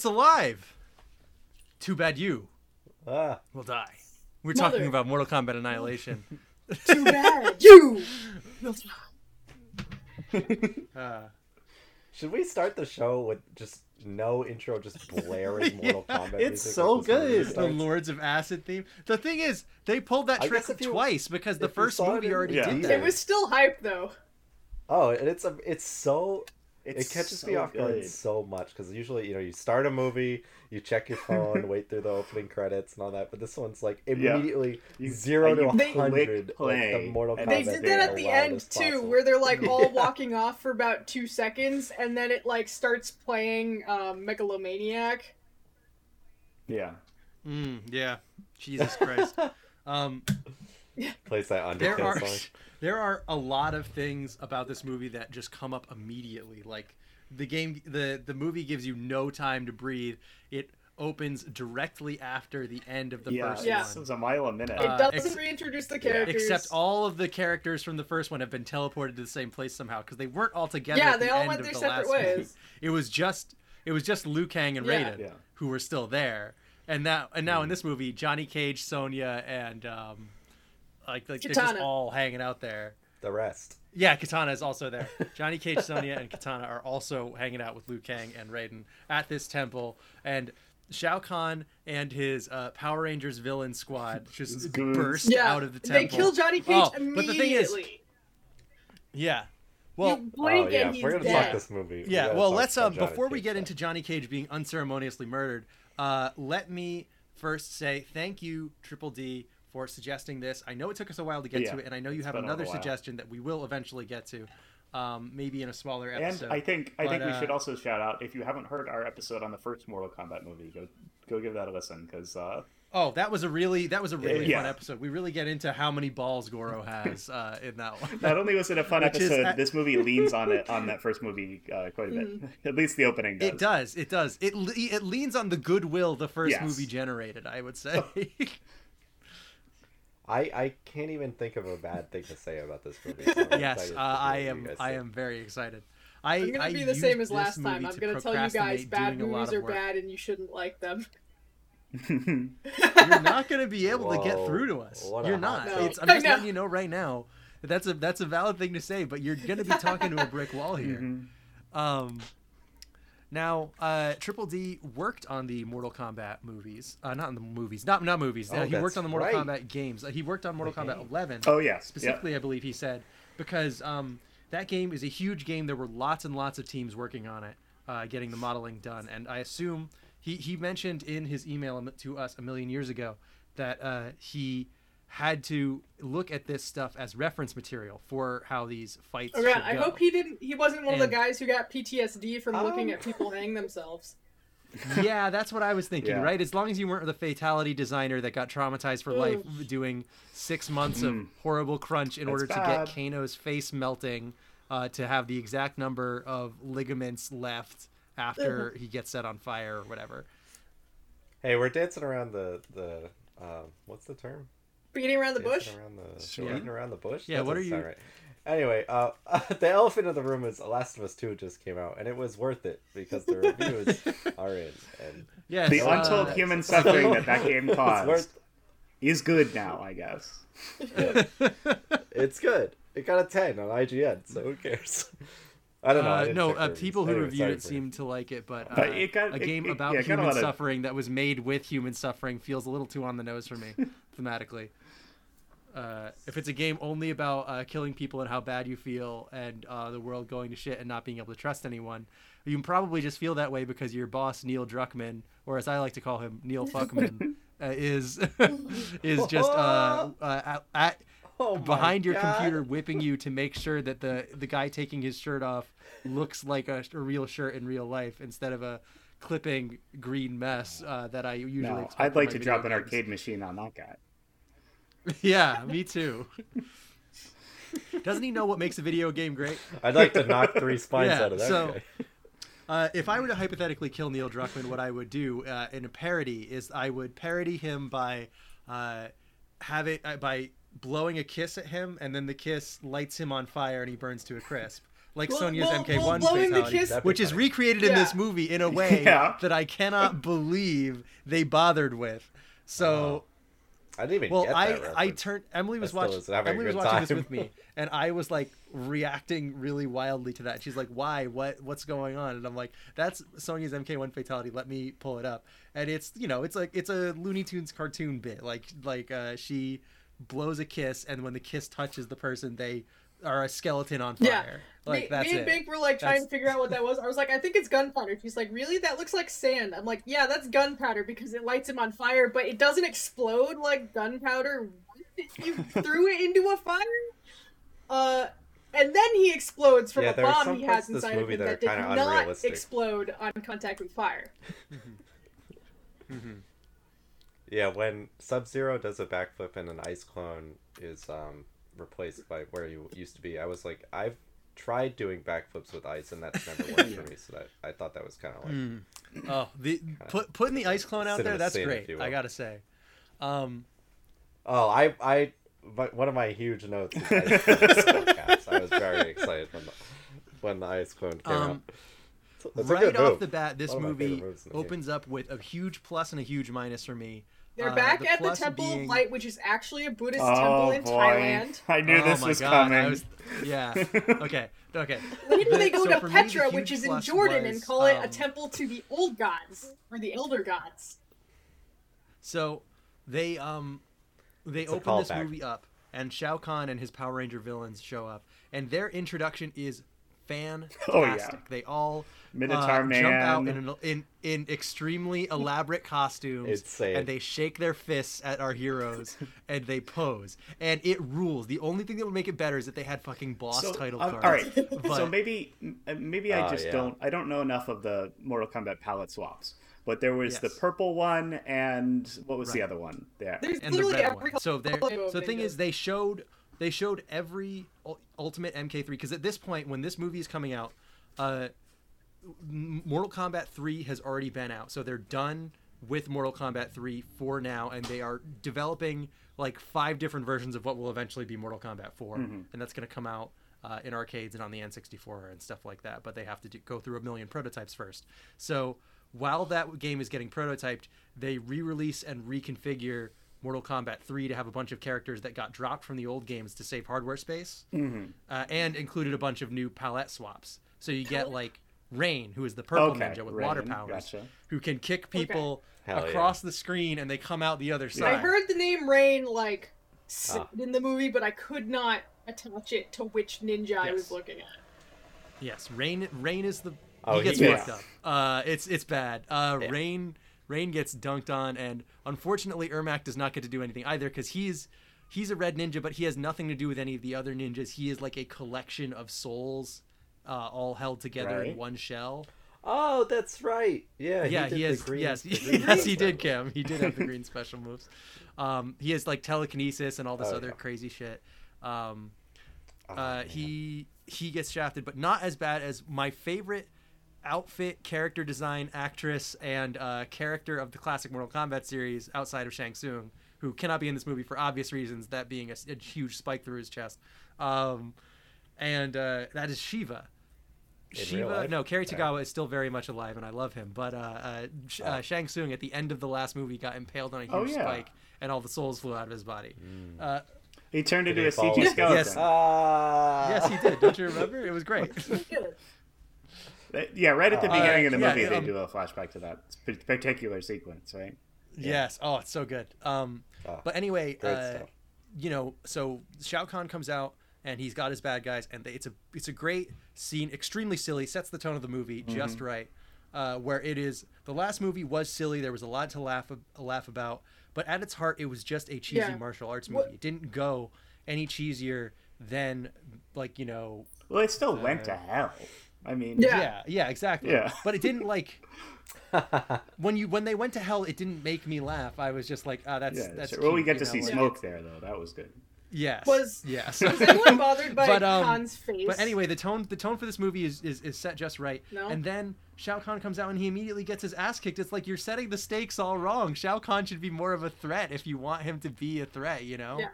It's alive. Too bad you Ah, will die. We're Mother. talking about Mortal Kombat Annihilation. Too bad you. will Uh, should we start the show with just no intro, just blaring Mortal Yeah, Kombat? it's music so as this movie good. the? Lords of Acid theme. The thing is, they pulled that I trick guess you- twice because the first saw it movie already Yeah. did theater- that. It was still hype though. Oh, and it's a, it's so It's it catches so me off guard so much because usually you know you start a movie, you check your phone, wait through the opening credits and all that, but this one's like immediately You- zero to you a hundred. Like the Mortal Kombat. They did that at the end too, possible. where they're like all Yeah. walking off for about two seconds, and then it like starts playing um, Megalomaniac. Yeah. Mm, yeah. Jesus Christ. um, plays that there Undertale are song. There are a lot of things about this movie that just come up immediately. Like the game, the the movie gives you no time to breathe. It opens directly after the end of the yeah. first Yeah. This one. is a mile a minute. It Uh, doesn't ex- reintroduce the characters. Except all of the characters from the first one have been teleported to the same place somehow because they weren't all together. Yeah, at they the all end went of their the separate last movie. ways. It was just it was just Liu Kang and Yeah. Raiden Yeah. who were still there, and now and now in this movie, Johnny Cage, Sonya, and um, like, like they're just all hanging out there. the rest. Yeah, Katana is also there. Johnny Cage, Sonya, and Katana are also hanging out with Liu Kang and Raiden at this temple, and Shao Kahn and his uh, Power Rangers villain squad just burst Yeah, out of the temple. they temple. kill Johnny Cage Oh, immediately. but the thing is, yeah. Well, oh yeah, and he's we're gonna dead. talk this movie. Yeah. gotta Well, let's um Johnny before we get now. into Johnny Cage being unceremoniously murdered, uh, let me first say thank you, Triple D, for suggesting this. I know it took us a while to get Yeah, to it, and I know you have another suggestion that we will eventually get to, um, maybe in a smaller episode. And. I think I think we uh, should also shout out if you haven't heard our episode on the first Mortal Kombat movie, go go give that a listen because uh, Oh, that was a really that was a really Yeah. fun episode. We really get into how many balls Goro has uh, in that one. not only was it a fun episode, at- this movie leans on it on that first movie uh, quite a bit. At least the opening does. It does. It does. It le- it leans on the goodwill the first Yes. movie generated. I would say. I I can't even think of a bad thing to say about this movie. so I'm yes, uh, I am. I am very excited. I, I'm gonna I be the same as last time. I'm to gonna tell you guys bad doing a lot movies are bad and you shouldn't like them. You're not going to be able to get through to us. You're not. take. It's, I'm just letting you know right now. that That's a that's a valid thing to say, but you're going to be talking to a brick wall here. Mm-hmm. Um, now, uh, Triple D worked on the Mortal Kombat movies. Uh, not in the movies. Not not movies. Oh, he worked on the Mortal right. Kombat games. Uh, he worked on Mortal Kombat game. 11 Oh yeah, specifically, I believe he said, because um, that game is a huge game. There were lots and lots of teams working on it, uh, getting the modeling done. And I assume he, he mentioned in his email to us a million years ago that uh, he had to look at this stuff as reference material for how these fights. Oh, yeah, should I go. hope he didn't. He wasn't one of the guys who got PTSD from looking Um, at people hang themselves. yeah, that's what I was thinking, Yeah. right? As long as you weren't the fatality designer that got traumatized for life doing six months of horrible crunch in order to get Kano's face melting uh, to have the exact number of ligaments left after he gets set on fire or whatever. Hey, we're dancing around the the um, what's the term? Beating around the bush. Dancing around the Sure. beating around the bush. Yeah, That what are you- Right. Anyway, uh, the elephant in the room is Last of Us Two just came out, and it was worth it because the reviews are in, and Yes, The uh, untold human suffering that that game caused worth. is good now, I guess. It's good. It got a ten on IGN, so who cares? I don't know. I Uh, didn't no, uh, people who Anyway, reviewed it seemed to like it, but, uh, But it got- a it- game it- about yeah, it got a human lot of- suffering that was made with human suffering feels a little too on the nose for me, thematically. Uh, if it's a game only about uh, killing people and how bad you feel and uh, the world going to shit and not being able to trust anyone, you can probably just feel that way because your boss Neil Druckmann, or as I like to call him, Neil Fuckman, uh, is is just uh, uh, at, at Oh behind your God. computer whipping you to make sure that the the guy taking his shirt off looks like a, a real shirt in real life instead of a clipping green mess uh, that I usually No, expect I'd like to video drop an arcade machine on that guy. yeah, me too. Doesn't he know what makes a video game great? I'd like to knock three spines Yeah, out of that so- guy. Uh, if I were to hypothetically kill Neil Druckmann, what I would do uh, in a parody is I would parody him by uh, have it uh, by blowing a kiss at him, and then the kiss lights him on fire and he burns to a crisp, like Well, Sonya's well, MK1 well, fatality, kiss- which is funny. recreated in this movie in a way Yeah. that I cannot believe they bothered with. So. I didn't even Well, get I I turned Emily was watching was having a Emily was watching this with me, and I was like reacting really wildly to that. She's like, "Why? What? What's going on?" And I'm like, "That's Sonya's MK1 fatality. Let me pull it up." And it's you know it's like it's a Looney Tunes cartoon bit. Like like uh, she blows a kiss, and when the kiss touches the person, they are a skeleton on Yeah. fire. Like me, that's me and it. Bink were like trying That's- to figure out what that was. I was like, I think it's gunpowder. She's like, really? That looks like sand. I'm like, yeah, that's gunpowder because it lights him on fire, but it doesn't explode like gunpowder you threw it into a fire. Uh, and then he explodes from Yeah, a bomb he has inside of him that that did not explode on contact with fire. Yeah, when Sub Zero does a backflip and an ice clone is um, replaced by where you used to be, I was like, I've tried doing backflips with ice and that's never worked for me. So that I thought that was kind of like Mm. Oh, the put putting the ice clone out there. That's sin, great. I gotta say. Um, Oh, I, I, but one of my huge notes is ice caps. I was very excited when the, when the ice clone came Um, out. It's right off the bat, this One of movie moves game. opens up with a huge plus and a huge minus for me. They're Uh, back the at the Temple being- of Light, which is actually a Buddhist Oh temple in boy, Thailand. I knew Oh this was God, coming. Was- yeah. Okay. Okay. Later they go So to for me, Petra, which is in Jordan, was, and call it a um, temple to the old gods or the elder gods. So they um they a open this callback. movie up and Shao Kahn and his Power Ranger villains show up and their introduction is fantastic. Oh, yeah. They all Minotaur uh, jump out in, an, in in extremely elaborate costumes Insane. and they shake their fists at our heroes and they pose and it rules. The only thing that would make it better is that they had fucking boss So, title um, cards. all right. so maybe uh, maybe I Oh, just yeah. don't I don't know enough of the Mortal Kombat palette swaps. But there was the purple one and what was the other one? Yeah. There's and the red every one. So there. So the thing is, they showed they showed every Ultimate MK3 because at this point, when this movie is coming out, uh, Mortal Kombat 3 has already been out, so they're done with Mortal Kombat 3 for now, and they are developing like five different versions of what will eventually be Mortal Kombat 4, and that's going to come out. Uh, in arcades and on the N64 and stuff like that, but they have to do, go through a million prototypes first. So while that game is getting prototyped, they re-release and reconfigure Mortal Kombat 3 to have a bunch of characters that got dropped from the old games to save hardware space, uh, and included a bunch of new palette swaps. So you get like Rain, who is the purple Okay, ninja with water powers, gotcha. who can kick people Hell across the screen and they come out the other side. I heard the name Rain like Ah. in the movie, but I could not attach it to which ninja I was looking at. Yes, Rain. Rain is the. Oh, he gets he fucked is. up. Uh, it's it's bad. Uh, Yeah. Rain. Rain gets dunked on, and unfortunately, Ermac does not get to do anything either because he's he's a red ninja, but he has nothing to do with any of the other ninjas. He is like a collection of souls, uh, all held together in one shell. Oh, that's right. Yeah, yeah, did he the has. green- yes, the green yes, he did, Cam. He did have the green special moves. Um, he has like telekinesis and all this Oh, other yeah. crazy shit. Um, Oh, uh, he he gets shafted, but not as bad as my favorite outfit, character design, actress, and uh, character of the classic Mortal Kombat series outside of Shang Tsung, who cannot be in this movie for obvious reasons, that being a, a huge spike through his chest. Um, and uh, that is Shiva. In Shiva, no, Cary Tagawa is still very much alive, and I love him. But uh, uh, Sh- uh, Shang Tsung at the end of the last movie got impaled on a huge Oh, yeah. spike, and all the souls flew out of his body. Mm. Uh, He turned into he a CG off? skeleton. Yes. Ah. yes, he did. Don't you remember? It was great. Good. Uh, Yeah, right at the beginning of the yeah, movie, they um, do a flashback to that particular sequence, right? Yes. Oh, it's so good. Um, Oh, but anyway, uh, you know, so Shao Kahn comes out and he's got his bad guys, and they, it's a it's a great scene, extremely silly, sets the tone of the movie Mm-hmm. just right. Uh, where it is, the last movie was silly. There was a lot to laugh laugh about, but at its heart, it was just a cheesy Yeah. martial arts movie. What- It didn't go any cheesier than like you know Well, it still went to hell. I mean, Yeah. yeah yeah exactly Yeah. but it didn't like when you when they went to hell it didn't make me laugh i was just like ah that's yeah, that's sure. Well, we get to know, see like- smoke there, though. That was good. yes Was- yes Was anyone bothered by But, um, Kahn's face? but anyway the tone the tone for this movie is, is is set just right No? and then shao kahn comes out and he immediately gets his ass kicked it's like you're setting the stakes all wrong shao kahn should be more of a threat if you want him to be a threat you know Yeah.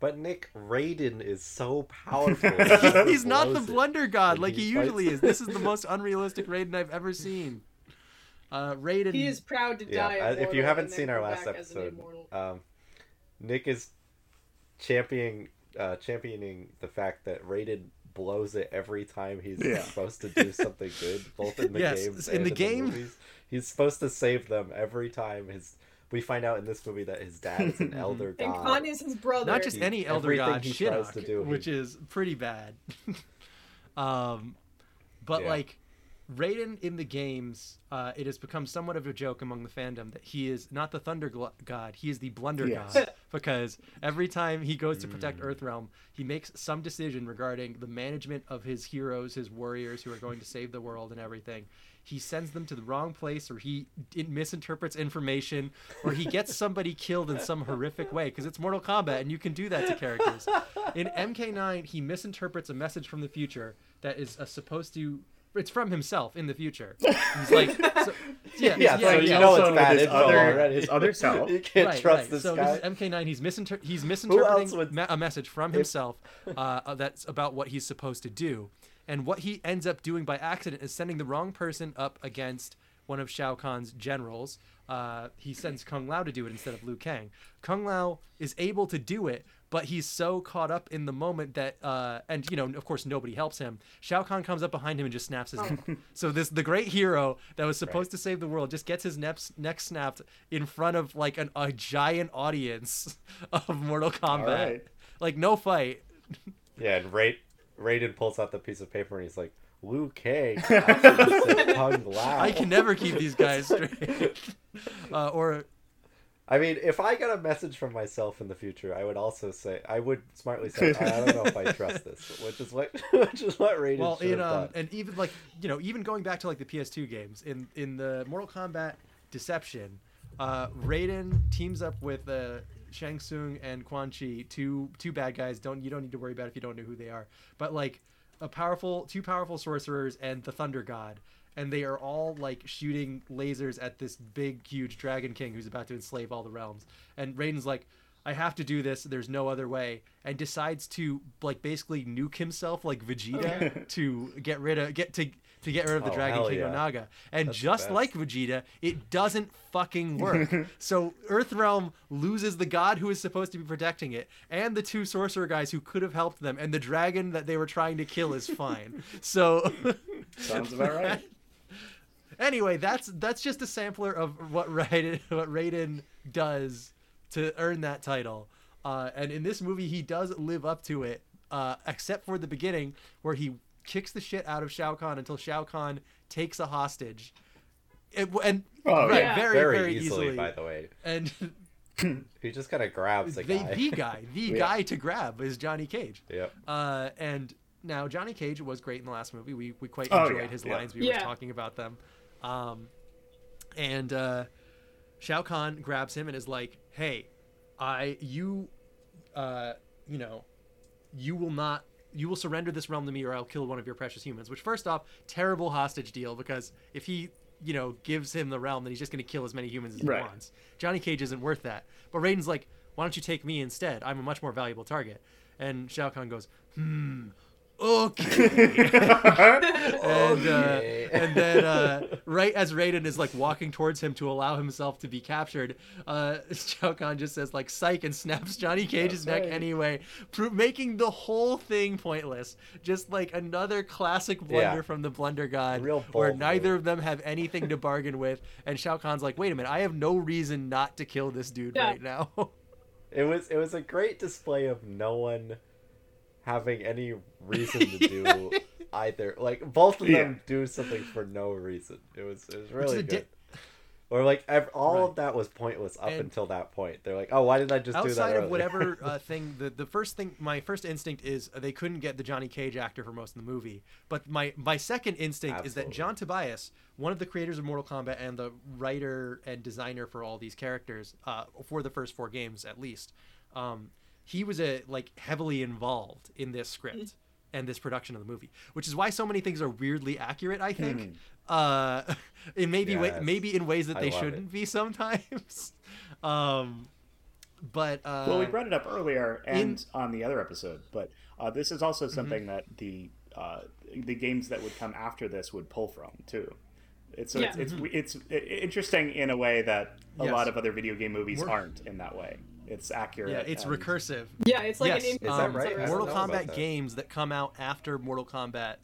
But Nick Raiden is so powerful. he's not the blunder god like he he usually is this is the most unrealistic raiden i've ever seen uh raiden he is proud to Yeah, die. uh, if you haven't seen our last back as an episode, um, Nick is championing uh, championing the fact that Raiden blows it every time he's Yeah. supposed to do something good, both in the Yes, games in and the game- movies. He's supposed to save them every time. His we find out in this movie that his dad is an elder And god. Kahn is his brother. not just He- any elder everything god he shit tries to do, he- which is pretty bad um but Yeah. like Raiden in the games, uh, it has become somewhat of a joke among the fandom that he is not the Thunder gl- God, he is the Blunder Yes. God. Because every time he goes to protect Mm. Earthrealm, he makes some decision regarding the management of his heroes, his warriors who are going to save the world and everything. He sends them to the wrong place, or he misinterprets information, or he gets somebody killed in some horrific way. Because it's Mortal Kombat, and you can do that to characters. In MK9, he misinterprets a message from the future that is uh, supposed to. It's from himself in the future. He's like, so, yeah, Yeah, so you know it's bad his info other- already. his other self. you can't right, trust right. this so guy. this MK9. He's misinter- he's misinterpreting would- me- a message from himself uh, uh, that's about what he's supposed to do, and what he ends up doing by accident is sending the wrong person up against one of Shao Kahn's generals. Uh, he sends Kung Lao to do it instead of Liu Kang. Kung Lao is able to do it, but he's so caught up in the moment that, uh, and you know, of course, nobody helps him. Shao Kahn comes up behind him and just snaps his neck. So this the great hero that was supposed to save the world just gets his neck, neck snapped in front of like an, a giant audience of Mortal Kombat. right. Like no fight. Yeah, and Ra- Raiden pulls out the piece of paper and he's like, Liu Kang. actually said Kung Lao. I can never keep these guys straight. uh, or I mean, if I got a message from myself in the future, I would also say I would smartly say I don't know if I trust this, which is what which is what Raiden well, should in have um, done. and even like you know, even going back to like the PS2 games in in the Mortal Kombat Deception, uh, Raiden teams up with uh, Shang Tsung and Quan Chi, two two bad guys. Don't you don't need to worry about if you don't know who they are. But like a powerful, two powerful sorcerers and the Thunder God, and they are all like shooting lasers at this big, huge Dragon King who's about to enslave all the realms. And Raiden's like. I have to do this. There's no other way, and decides to like basically nuke himself like Vegeta to get rid of get to to get rid of the Oh, Dragon King yeah. Onaga. And That's just like Vegeta, it doesn't fucking work. so Earthrealm loses the god who is supposed to be protecting it, and the two sorcerer guys who could have helped them, and the dragon that they were trying to kill is fine. so Sounds about right. anyway, that's that's just a sampler of what Raiden what Raiden does to earn that title. Uh, and in this movie, he does live up to it, uh, except for the beginning where he kicks the shit out of Shao Kahn until Shao Kahn takes a hostage. It, and Oh, right, yeah. very, very, very, easily, by the way. And He just kind of grabs the they, guy. the guy, the Yeah. guy to grab is Johnny Cage. Yep. Uh, and now Johnny Cage was great in the last movie. We we quite Oh, enjoyed yeah, his yeah. lines. We Yeah. were talking about them. Um, and uh, Shao Kahn grabs him and is like, "Hey, I you, uh, you know, you will not." You will surrender this realm to me, or I'll kill one of your precious humans. Which, first off, terrible hostage deal because if he, you know, gives him the realm, then he's just going to kill as many humans as he Right. wants. Johnny Cage isn't worth that. But Raiden's like, why don't you take me instead? I'm a much more valuable target. And Shao Kahn goes, hmm, okay. and, Okay. uh, and then, uh, right as Raiden is like walking towards him to allow himself to be captured, uh, Shao Kahn just says like "psych" and snaps Johnny Cage's That's neck anyway, pro- making the whole thing pointless. Just like another classic blunder Yeah. from the Blunder God, Real where neither move. of them have anything to bargain with, and Shao Kahn's like, "Wait a minute, I have no reason not to kill this dude Yeah. right now." It was it was a great display of no one having any reason to do either. Like both of them Yeah. do something for no reason. It was it was really a di- good. or like ev- all Right. of that was pointless up And- until that point. They're like, oh, why did I just do that? outside of whatever uh, thing the, the first thing my first instinct is uh, they couldn't get the johnny cage actor for most of the movie but my my second instinct is that john tobias one of the creators of mortal kombat and the writer and designer for all these characters uh, for the first four games at least um, he was a like heavily involved in this script and this production of the movie which is why so many things are weirdly accurate i think uh in maybe wa- Yes. maybe in ways that they shouldn't be sometimes um but uh well, we brought it up earlier and on the other episode, but uh, this is also something that the uh, the games that would come after this would pull from too. It's so Yeah. it's, it's it's i- interesting in a way that a Yes. lot of other video game movies We're- aren't in that way. It's accurate. yeah it's and- recursive Yeah, it's like yes, an Is that um, right? I Mortal Kombat that. games that come out after Mortal Kombat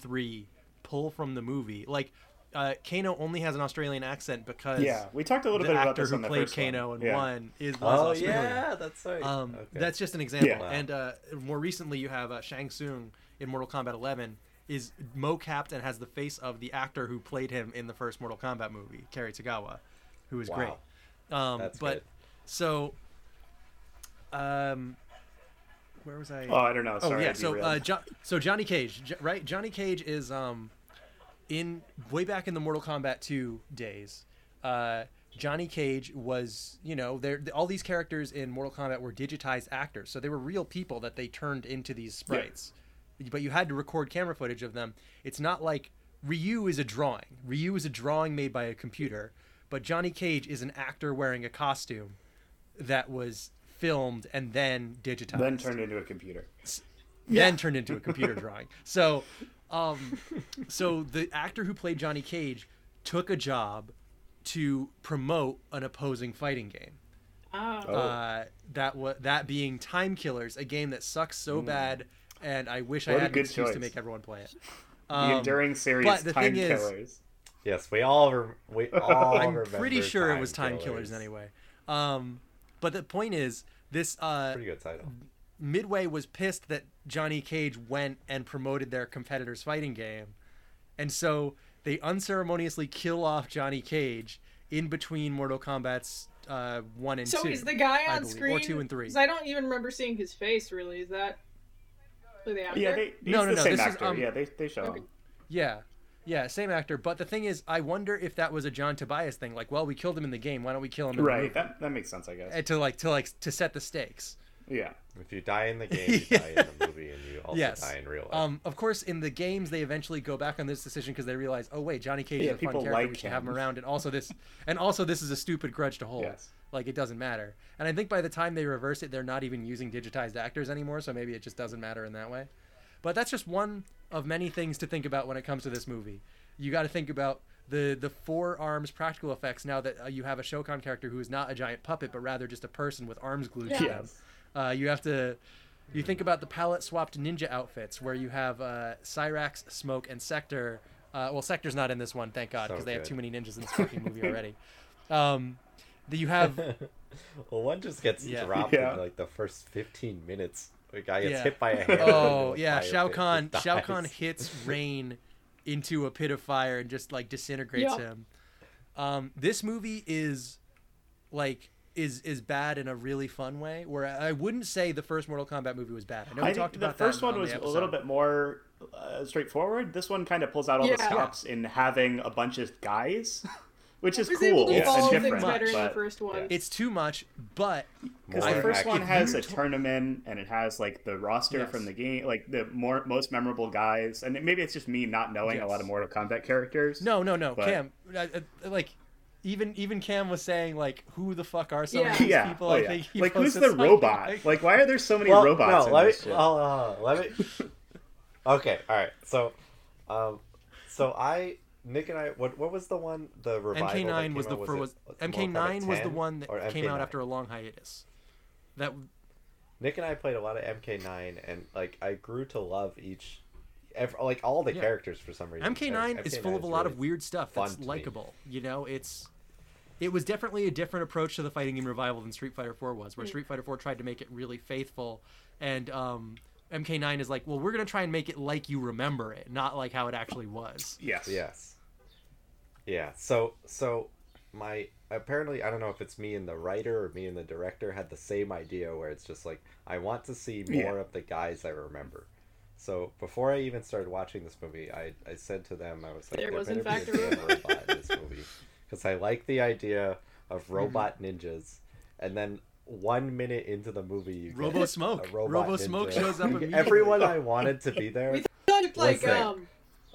3 pull from the movie. Like, uh, Kano only has an Australian accent because Yeah, we talked a little bit about actor this who on the played first Kano one. in yeah. one is was Oh Australian. yeah, that's right. Um, okay. That's just an example. Yeah. And uh, more recently, you have uh, Shang Tsung in Mortal Kombat 11 is mo-capped and has the face of the actor who played him in the first Mortal Kombat movie, Cary Tagawa, who is Wow. great. Um, That's but good. so, um, where was I? Oh, I don't know. Oh yeah, so uh, jo- so Johnny Cage, Jo- right? Johnny Cage is um, in way back in the Mortal Kombat 2 days. Uh, Johnny Cage was, you know, there all these characters in Mortal Kombat were digitized actors, so they were real people that they turned into these sprites. But you had to record camera footage of them. It's not like Ryu is a drawing. Ryu is a drawing made by a computer, but Johnny Cage is an actor wearing a costume that was filmed and then digitized then turned into a computer. then turned into a computer drawing. So, um, so the actor who played Johnny Cage took a job to promote an opposing fighting game. Ah. Oh. Uh, that wa- that being Time Killers, a game that sucks so bad, and I wish I. What a had an good excuse to make everyone play it. the Um, enduring series but the Time thing is- Killers. Yes, we all rem- we all I'm remember pretty sure it was Time Killers, Killers. anyway. Um, but the point is, this uh, Pretty good title. Midway was pissed that Johnny Cage went and promoted their competitor's fighting game. And so they unceremoniously kill off Johnny Cage in between Mortal Kombat's uh, 1 and So 2. is the guy I on believe, screen? Or 2 and 3. 'cause I don't even remember seeing his face. Really, is that who the actor? Yeah, they, he's No, no, the no, same this is, um, yeah, they, they show Okay. him. Yeah. Yeah, same actor. But the thing is, I wonder if that was a John Tobias thing. Like, well, we killed him in the game. Why don't we kill him in the movie? that, that makes sense, I guess. And to like to like to set the stakes. Yeah. If you die in the game, you die in the movie, and you also yes. die in real life. Um, of course, in the games, they eventually go back on this decision because they realize, oh wait, Johnny Cage Yeah, is a fun people character. we like should have him him. around, and also this, and also this is a stupid grudge to hold. Yes. Like it doesn't matter. And I think by the time they reverse it, they're not even using digitized actors anymore, so maybe it just doesn't matter in that way. But that's just one of many things to think about when it comes to this movie. You got to think about the the four arms practical effects now that uh, you have a Shokan character who is not a giant puppet, but rather just a person with arms glued to him. Uh, you have to. You think about the palette swapped ninja outfits where you have uh, Cyrax, Smoke, and Sector. Uh, well, Sector's not in this one, thank God, So because they have too many ninjas in this fucking movie already. Um, the- you have well, one just gets Yeah. dropped Yeah. in like the first 15 minutes. The guy gets Yeah. hit by a hammer. oh yeah, fire Shao Kahn. Shao. Kahn hits Rain into a pit of fire and just like disintegrates Yep. him. Um, this movie is like is is bad in a really fun way. Where I I wouldn't say the first Mortal Kombat movie was bad. I know we I talked think the first that one on was a little bit more uh, straightforward. This one kind of pulls out all the Yeah. stops in having a bunch of guys, which is cool able It's follow and things different. better in the first one. It's too much, but because the first one has You a tournament and it has like the roster Yes. from the game, like the more most memorable guys, and maybe it's just me not knowing a lot of Mortal Kombat characters. No, no, no, But- Cam. I, I, like, even even Cam was saying like, who the fuck are some Yeah. of these yeah, people? oh, I yeah. think he like who's the something robot? like- Like, why are there so many Well, robots? no, in let this me. shit? Oh, uh, let me. okay, all right. So, um, so I, Nick and I, what what was the one? The revival. that MK9 came was the out? fir- it was MK9 Kombat was the 10 one or that came out after a long hiatus. That Nick and I played a lot of MK9, and like I grew to love each, ev like all the Yeah. characters for some reason. MK9 is MK9 full of a lot really of weird stuff fun that's likable. You know, it's it was definitely a different approach to the fighting game revival than Street Fighter 4 was, where Street Fighter 4 tried to make it really faithful, and um, MK9 is like, well, we're gonna try and make it like you remember it, not like how it actually was. yes, Yes. Yeah. So so my apparently I don't know if it's me and the writer or me and the director had the same idea where it's just like I want to see more Yeah. of the guys I remember. So before I even started watching this movie, I, I said to them I was like There there was, in better fact, be a a damn robot in this movie because I like the idea of Mm-hmm. robot ninjas and then one minute into the movie you get Robo Smoke. a robot Robo Smoke shows up immediately. Everyone I wanted to be there We thought he looked like there. um,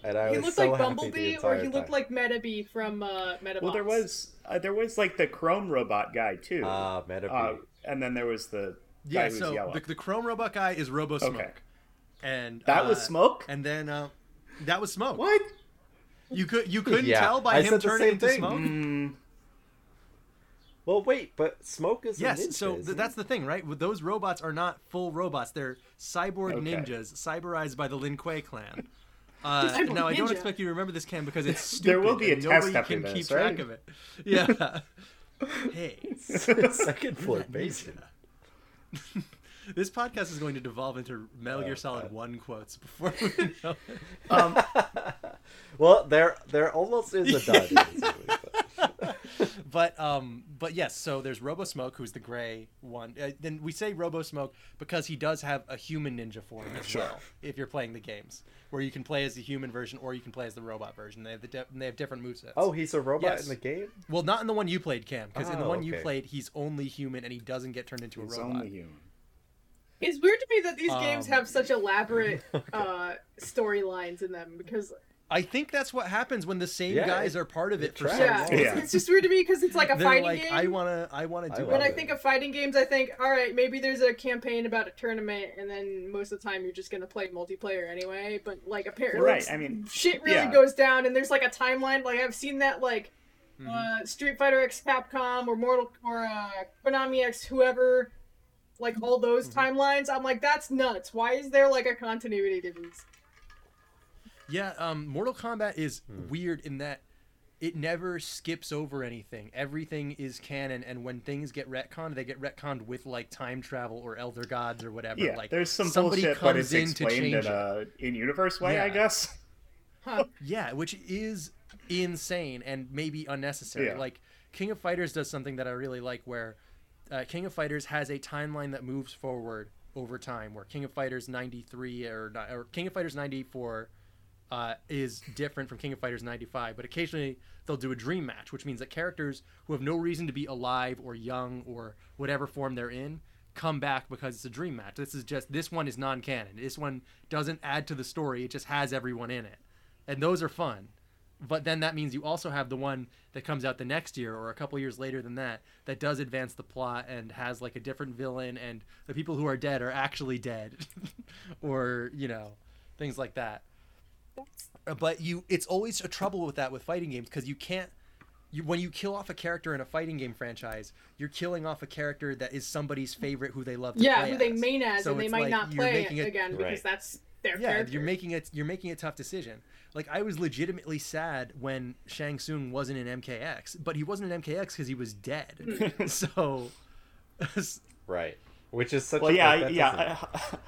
and I he was looked so like Bumblebee, or entire he looked time. like Metabee from uh, Medabots. Well, there was uh, there was like the Chrome robot guy too, Ah, Metabee. uh, and then there was the guy Yeah, who's so yellow. the, the Chrome Robot guy is Robo Smoke, Okay. and That uh, was Smoke. and then uh, that was Smoke. what? You could you couldn't Yeah, tell by I him said the turning same into thing. smoke. Mm, Well, wait, but smoke is a Yes, ninja, so th- isn't that's the thing, right? Those robots are not full robots; they're cyborg Okay. ninjas, cyberized by the Lin Kuei clan. Uh, Cyborg now, I don't expect you to remember this, Cam, because it's stupid. There will be a and test nobody after can this, keep track of it. Yeah. hey. Second floor basement. this podcast is going to devolve into Metal Gear Oh, Solid God. One quotes before we know. it. um, Well, there there almost is a dud in this movie. But... but um but yes so there's robo smoke who's the gray one. Uh, then we say robo smoke because he does have a human ninja form as well if you're playing the games where you can play as the human version or you can play as the robot version. They have the di- they have different movesets. Oh, he's a robot Yes. in the game. well not in the one you played cam because in the Oh, one you played he's only human and he doesn't get turned into a it's robot. only human. It's weird to me that these games Um, have such elaborate uh, storylines in them because I think that's what happens when the same Yeah, guys are part of it it for so tracks. long. Yeah, Yeah. It's, it's just weird to me because it's like a They're fighting like, game. I wanna, I wanna I do when love I it. it. think of fighting games, I think, all right, maybe there's a campaign about a tournament, and then most of the time you're just gonna play multiplayer anyway. But like apparently, Right, I mean, shit really yeah. goes down, and there's like a timeline. Like I've seen that like Mm-hmm. uh, Street Fighter X Capcom or Mortal or uh, Konami X whoever, like all those Mm-hmm. timelines. I'm like, that's nuts. Why is there like a continuity to these? Yeah, um, Mortal Kombat is Hmm. weird in that it never skips over anything. Everything is canon, and when things get retconned, they get retconned with like time travel or Elder Gods or whatever. Yeah, like there's some somebody bullshit, but comes it's in to explained change in it. a in-universe way, I Yeah. guess. Yeah, which is insane and maybe unnecessary. Yeah. Like King of Fighters does something that I really like, where uh, King of Fighters has a timeline that moves forward over time. Where King of Fighters '93 or, or King of Fighters '94 uh, is different from King of Fighters 95, but occasionally they'll do a dream match, which means that characters who have no reason to be alive or young or whatever form they're in come back because it's a dream match. This is just this one is non-canon. This one doesn't add to the story. It just has everyone in it. And those are fun. But then that means you also have the one that comes out the next year or a couple years later than that that does advance the plot and has like a different villain and the people who are dead are actually dead or, you know, things like that Uh, but you it's always a trouble with that with fighting games because you can't you, when you kill off a character in a fighting game franchise you're killing off a character that is somebody's favorite who they love to play. Yeah, play who they as. main as, So and they might like not you're play making it it- again because Right. that's their yeah character. you're making it you're making a tough decision like i was legitimately sad when shang Tsung wasn't in mkx but he wasn't in mkx because he was dead mm. so Right. Which is such. Well, a, yeah, like, yeah,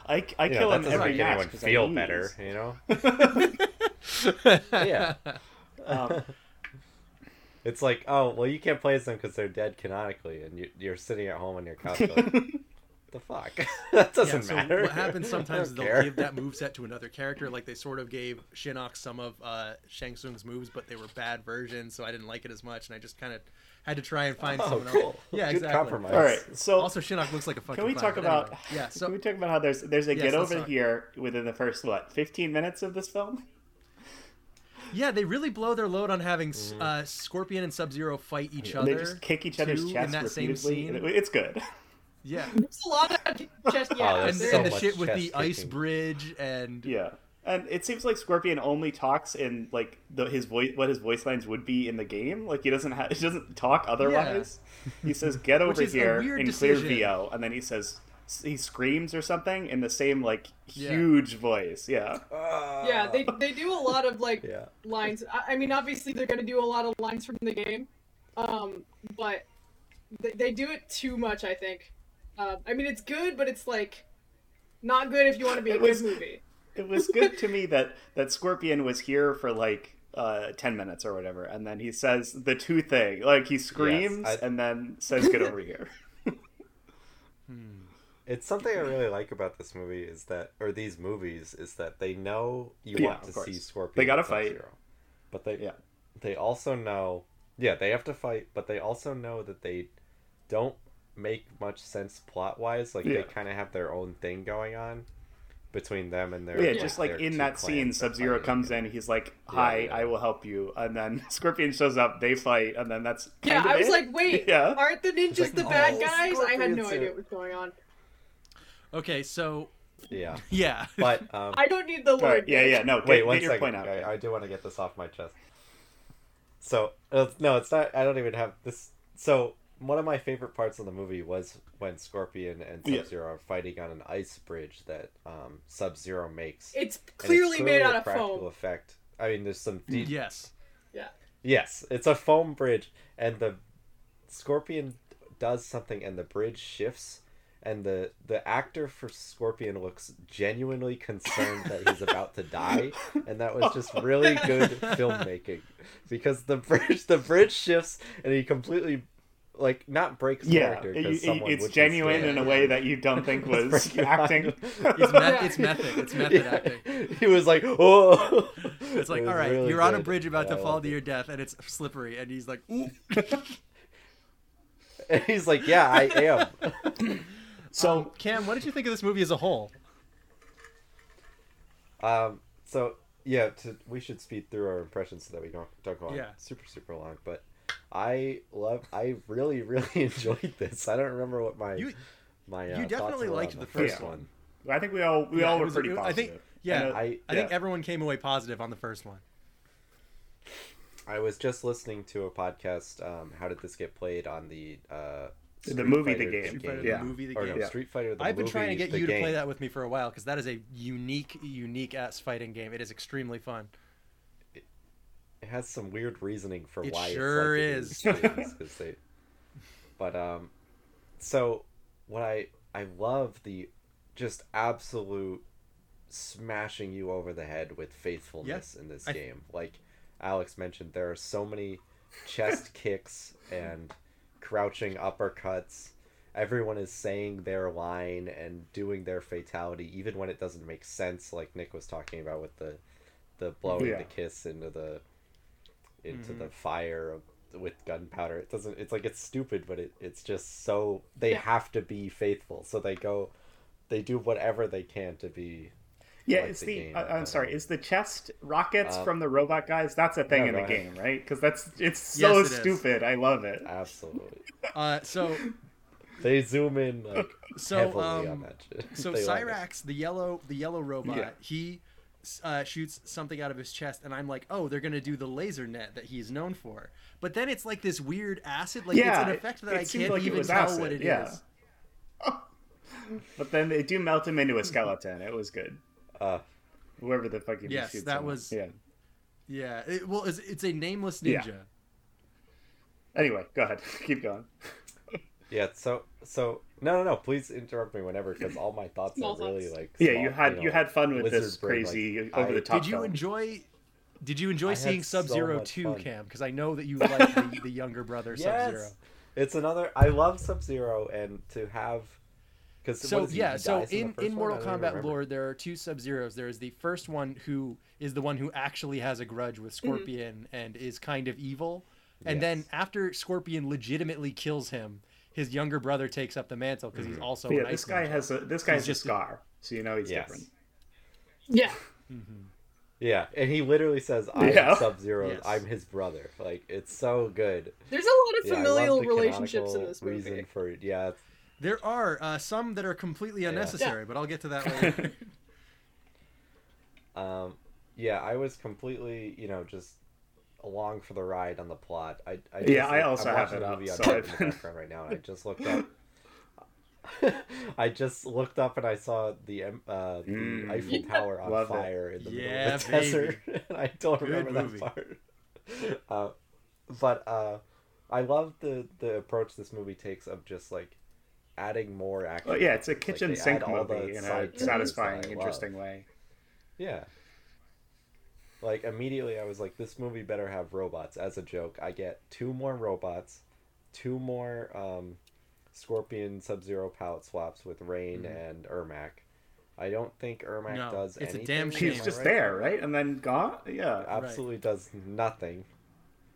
I, I, I you know, kill that him every make match anyone 'cause I feel lose. better. You know. yeah. Um, It's like, oh, well, you can't play as them because they're dead canonically, and you, you're sitting at home on your couch. Like, the fuck? that doesn't yeah, so matter. what happens sometimes is they'll care. give that move set to another character like they sort of gave shinnok some of uh, shang Tsung's moves but they were bad versions so i didn't like it as much and i just kind of had to try and find Oh, someone else cool. yeah Good exactly compromise. all right, so also shinnok looks like a fucking can we clown, talk but about? anyway. yeah so can we talk about how there's there's a Yes, get over talk. here within the first what 15 minutes of this film? Yeah, they really blow their load on having uh, Scorpion and Sub Zero fight each They other. They just kick each other's too, in chests that same repeatedly. scene. it- it's good. Yeah, There's a lot of just yeah. Oh, and, there's so and the shit with the chest ice bridge and Yeah. And it seems like Scorpion only talks in like the, his voice, what his voice lines would be in the game. Like he doesn't have, he doesn't talk otherwise. He says, "Get over here" weird in clear. VO, and then he says, he screams or something in the same like Yeah. huge voice. Yeah. yeah, they they do a lot of like Yeah. lines. I, I mean, obviously they're gonna do a lot of lines from the game, um, but they, they do it too much. I think. Uh, I mean, it's good, but it's like not good if you want to be a It good was- movie. It was good to me that that Scorpion was here for like uh 10 minutes or whatever and then he says the two thing like he screams I- and then says get over here It's something I really like about this movie is that, or these movies, is that they know you Yeah, want to course. see Scorpion. They gotta fight. Sub-Zero. but they Yeah. they also know, yeah, they have to fight, but they also know that they don't make much sense plot wise. Like Yeah. they kind of have their own thing going on between them and their yeah, their- just like in that scene sub zero fighting. comes in he's like hi yeah. i will help you and then scorpion shows up they fight and then that's Yeah, of I was it. like, wait, yeah aren't the ninjas like, the bad guys? I had no idea what was going on. okay, so Yeah, yeah, but um, I don't need the All right, Lord. yeah yeah no get, Wait, get one your second. point out I, I do want to get this off my chest. So uh, no, it's not. I don't even have this. So one of my favorite parts of the movie was when Scorpion and Sub Zero are fighting on an ice bridge that um, Sub Zero makes. It's And it's clearly made out a of practical foam. effect. I mean, there's some deep. yes, Yeah. Yes, it's a foam bridge, and the Scorpion does something, and the bridge shifts, and the the actor for Scorpion looks genuinely concerned that he's about to die, and that was just really good filmmaking, because the bridge the bridge shifts, and he completely like not breaks yeah character it- it- it's would genuine in a way that you don't think was acting it's, me- it's method. It's method Yeah. acting. He was like, "Oh!" It's like, It all was right, really you're on a bridge about I to fall to your death, and it's slippery, and he's like, Ooh. And he's like, "Yeah, I am." so Um, Cam, what did you think of this movie as a whole? Um, so yeah, to, we should speed through our impressions so that we don't don't go on Yeah. super super long. But I love, I really really enjoyed this. I don't remember what my You- my uh, you definitely were liked the first first one. I think we all we Yeah, all were was- pretty it- positive. I think yeah, know- I I think everyone came away positive on the first one. I was just listening to a podcast. Um, how did this get played on the uh, The Street movie, the Fighter game. Street Fighter, Yeah. the movie, the or game. no, Yeah. Street Fighter. The I've been movie, trying to get the you to play that with me for a while because that is a unique, unique ass fighting game. It is extremely fun. It has some weird reasoning for It why sure it's like it is. 'cause they, but um, so what I I love the just absolute smashing you over the head with faithfulness Yes, in this I- game. Like Alex mentioned, there are so many chest kicks and crouching uppercuts. Everyone is saying their line and doing their fatality, even when it doesn't make sense. Like Nick was talking about with the the blowing Yeah. the kiss into the into Mm-hmm. the fire of, with gunpowder. It doesn't. It's like it's stupid, but it, it's just so they Yeah. have to be faithful. So they go, they do whatever they can to be. Yeah, like it's the the. uh, I'm sorry. Is the chest rockets um, from the robot guys? That's a thing no, in the ahead. game, right? Because that's it's so Yes, it is. stupid. I love it. Absolutely, Uh, so they zoom in like so heavily um, on that shit. so They. Cyrax, the yellow, the yellow robot, Yeah. he uh, shoots something out of his chest, and I'm like, oh, they're gonna do the laser net that he's known for. But then it's like this weird acid, like Yeah, it's an effect that it I can't like even tell acid, what it is. yeah. But then they do melt him into a skeleton. It was good. Uh, Whoever the fuck he Yes, shoots that him. was- Yeah. Yeah, it, well, it's, it's a nameless Yeah. ninja. Anyway, go ahead. Keep going. Yeah. So so no no no. Please interrupt me whenever because all my thoughts Small are really thoughts. like. Yeah, you had know, you had fun with this brain, like, crazy I- over the top. Did you film. enjoy? Did you enjoy I seeing Sub Zero much 2, fun. Cam? Because I know that you like the, the younger brother Sub Zero. It's another. I love Sub Zero, and to have because So yeah, so in, in Mortal Kombat lore, there are two Sub Zeros. There is the first one who is the one who actually has a grudge with mm-hmm. Scorpion and is kind of evil, and then after Scorpion legitimately kills him, his younger brother takes up the mantle because he's also Yeah, an this guy ninja. has a this guy He's has a just a- scar, so you know he's Yes. different. Yeah. Yeah, and he literally says, "I'm Yeah. Sub Zero. Yes. I'm his brother." Like it's so good. There's a lot of Yeah, I love familial the relationships in this movie. Reason for yeah, There are uh, some that are completely unnecessary, but I'll get to that later. um, yeah. I was completely, you know, just along for the ride on the plot. I, I Yeah, just, I also I'm have watching it the up, movie on so in I've the background right now, and I just looked up. I just looked up and I saw the uh, the Mm. Eiffel Yeah. Tower on Love it. fire in the Yeah, middle of the desert. and I don't Good remember movie. that part. Uh, but uh, I love the the approach this movie takes of just like adding more action. Well, yeah, it's a kitchen they sink add all the movie in a satisfying, that I love. interesting way. Yeah. Like immediately I was like this movie better have robots as a joke. I get two more robots, two more um Scorpion Sub-Zero palette swaps with Rain and Ermac. I don't think Ermac No, does it's a damn shame. He's just right? there, right? And then gone. Yeah. Absolutely does nothing.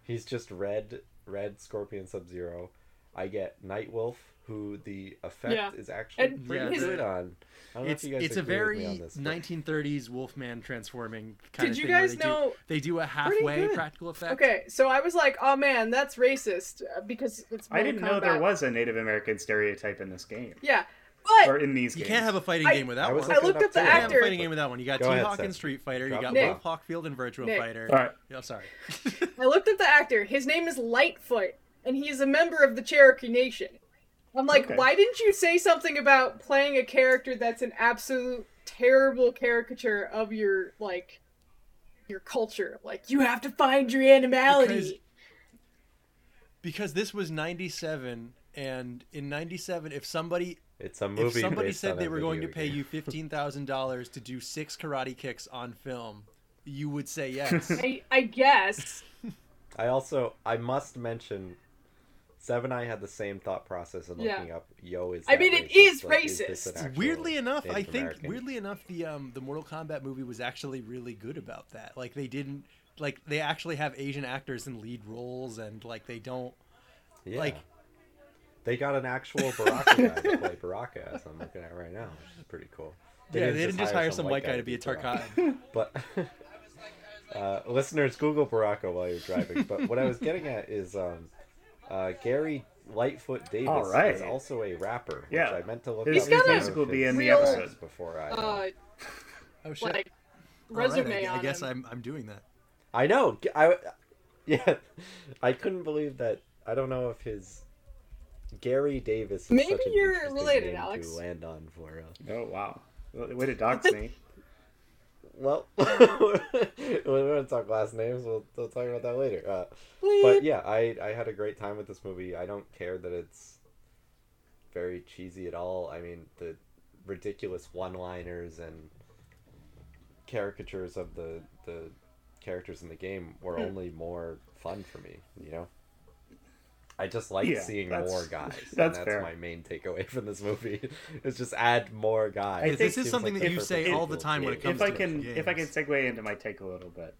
He's just red red Scorpion Sub-Zero. I get Nightwolf who the effect Yeah. is actually And pretty his- good on. I don't know it's if you guys it's a very me on this, but- 1930s Wolfman transforming kind Did of you thing. where guys they do- know- they do a halfway practical effect? Okay, so I was like, oh man, that's racist uh, because it's. I didn't know there was a Native American stereotype in this game, Yeah, or but in these You games. can't have a fighting I- game without I was one. I looked it up the too. You can't have a actor. fighting game without one. You got Go T Hawk in Seth. Street Fighter. Drop you got the Wolf ball. Hawkfield in Virtual Nick. Fighter. All right. Oh, sorry. I looked up the actor. His name is Litefoot, and he is a member of the Cherokee Nation. I'm like, Okay. why didn't you say something about playing a character that's an absolute terrible caricature of your like your culture? Like, you have to find your animality. Because- because this was 97 and in 97 if somebody It's a movie. if somebody said they were going to pay you $15,000 to do six karate kicks on film you would say yes I, I guess. I also I must mention Seven I had the same thought process in Yeah. looking up Yo is I mean, it racist? is Like, racist. an actual weirdly enough i think American? weirdly enough the um the mortal kombat movie was actually really good about that like they didn't like they actually have asian actors in lead roles and like they don't yeah. like- they got an actual Baraka guy to play Baraka as I'm looking at right now, which is pretty cool. yeah they didn't just hire some white guy to be a Baraka. tarkat But Uh, listeners, Google Baraka while you're driving. But what I was getting at is um, uh, Gary Litefoot Davis All right. is also a rapper. Yeah. Which I meant to look His- up. his music will be in the Real- episode. before I. Uh, Oh shit! like All right, resume I, I guess him. I'm I'm doing that. I know. G- I yeah. I couldn't believe that. I don't know if his Gary Davis. Is Maybe such an you're related, name Alex. To land on for. Uh, Oh wow. Well, Way to dox me. well, we're gonna talk last names. We'll, we'll talk about that later. Uh, but yeah, I I had a great time with this movie. I don't care that it's very cheesy at all. I mean the ridiculous one-liners and caricatures of the the characters in the game were Hmm. only more fun for me. You know. I just like Yeah, seeing more guys. and that's that's fair. my main takeaway from this movie. is just add more guys. Think- this is something like that you say perfect all the vehicle. time when it Yeah. comes if I to can, if I can segue into my take a little bit.